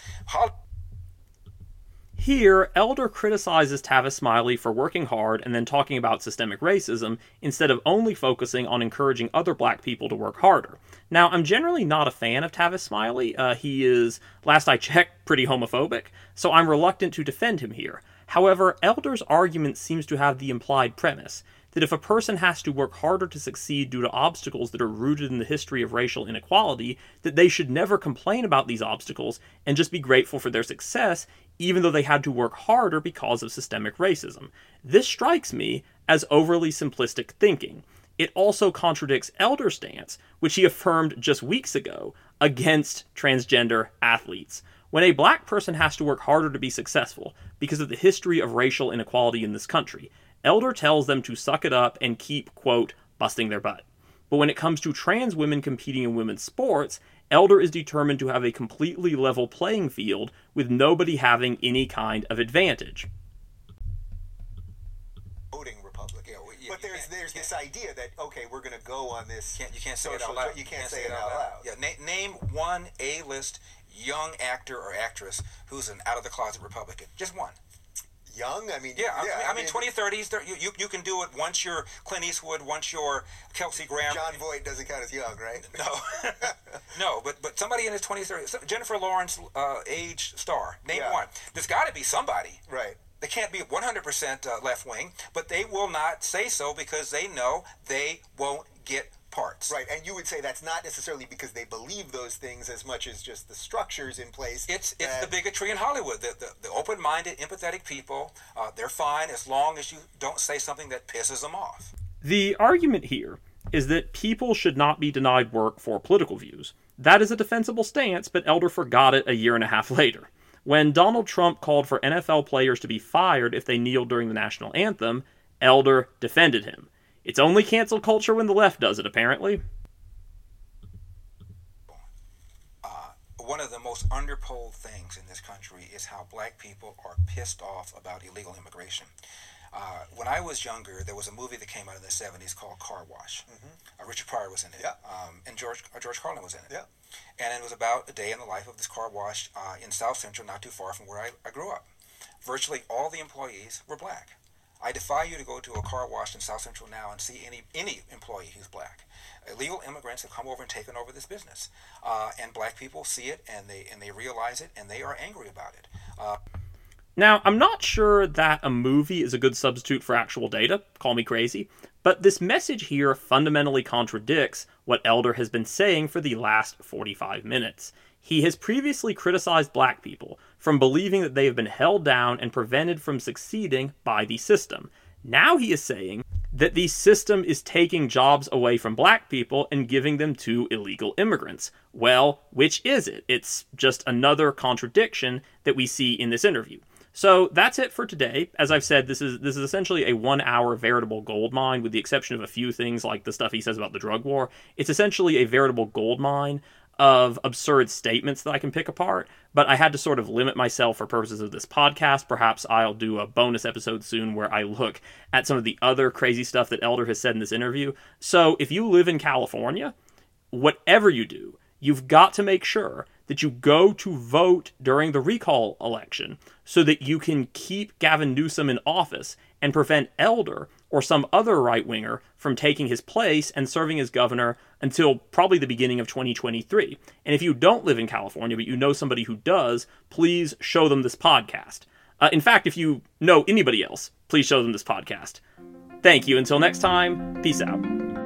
Here, Elder criticizes Tavis Smiley for working hard and then talking about systemic racism instead of only focusing on encouraging other black people to work harder. Now, I'm generally not a fan of Tavis Smiley. Uh, he is, last I checked, pretty homophobic, so I'm reluctant to defend him here. However, Elder's argument seems to have the implied premise that if a person has to work harder to succeed due to obstacles that are rooted in the history of racial inequality, that they should never complain about these obstacles and just be grateful for their success, even though they had to work harder because of systemic racism. This strikes me as overly simplistic thinking. It also contradicts Elder's stance, which he affirmed just weeks ago against transgender athletes. When a black person has to work harder to be successful because of the history of racial inequality in this country, Elder tells them to suck it up and keep, quote, busting their butt. But when it comes to trans women competing in women's sports, Elder is determined to have a completely level playing field with nobody having any kind of advantage. Voting Republic. Yeah, well, but there's there's this idea that okay, we're going to go on this. Can't, you can't say it out loud. You can't, can't say, say, it out loud. loud. Yeah, na- name one A-list young actor or actress who's an out of the closet Republican. Just one young. I mean, yeah, yeah I, mean, I mean, 30s. You, you, you can do it once you're Clint Eastwood, once you're Kelsey Grammer. Jon Voight doesn't count as young, right? No, no, but but somebody in his 20s, 30s, Jennifer Lawrence uh, age star. Name yeah. one. There's got to be somebody. Right. They can't be 100% uh, left wing, but they will not say so because they know they won't get parts. Right, and you would say that's not necessarily because they believe those things as much as just the structures in place. It's it's the bigotry in Hollywood. The, the, the open-minded, empathetic people, uh, they're fine as long as you don't say something that pisses them off. The argument here is that people should not be denied work for political views. That is a defensible stance, but Elder forgot it a year and a half later. When Donald Trump called for NFL players to be fired if they kneeled during the national anthem, Elder defended him. It's only cancel culture when the left does it, apparently. Uh, one of the most underpolled things in this country is how black people are pissed off about illegal immigration. Uh, when I was younger, there was a movie that came out in the 70s called Car Wash. Mm-hmm. Uh, Richard Pryor was in it. Yeah. Um, and George, uh, George Carlin was in it. Yeah. And it was about a day in the life of this car wash uh, in South Central, not too far from where I, I grew up. Virtually all the employees were black. I defy you to go to a car wash in South Central now and see any any employee who's black. Illegal immigrants have come over and taken over this business, uh, and black people see it and they and they realize it and they are angry about it. Uh, now, I'm not sure that a movie is a good substitute for actual data. Call me crazy. But this message here fundamentally contradicts what Elder has been saying for the last 45 minutes. He has previously criticized black people from believing that they have been held down and prevented from succeeding by the system. Now he is saying that the system is taking jobs away from black people and giving them to illegal immigrants. Well, which is it? It's just another contradiction that we see in this interview. So that's it for today. As I've said, this is this is essentially a one-hour veritable gold mine, with the exception of a few things like the stuff he says about the drug war. It's essentially a veritable gold mine of absurd statements that I can pick apart, but I had to sort of limit myself for purposes of this podcast. Perhaps I'll do a bonus episode soon where I look at some of the other crazy stuff that Elder has said in this interview. So if you live in California, whatever you do, you've got to make sure that you go to vote during the recall election so that you can keep Gavin Newsom in office and prevent Elder or some other right winger from taking his place and serving as governor until probably the beginning of 2023. And if you don't live in California, but you know somebody who does, please show them this podcast. Uh, in fact, if you know anybody else, please show them this podcast. Thank you. Until next time, peace out.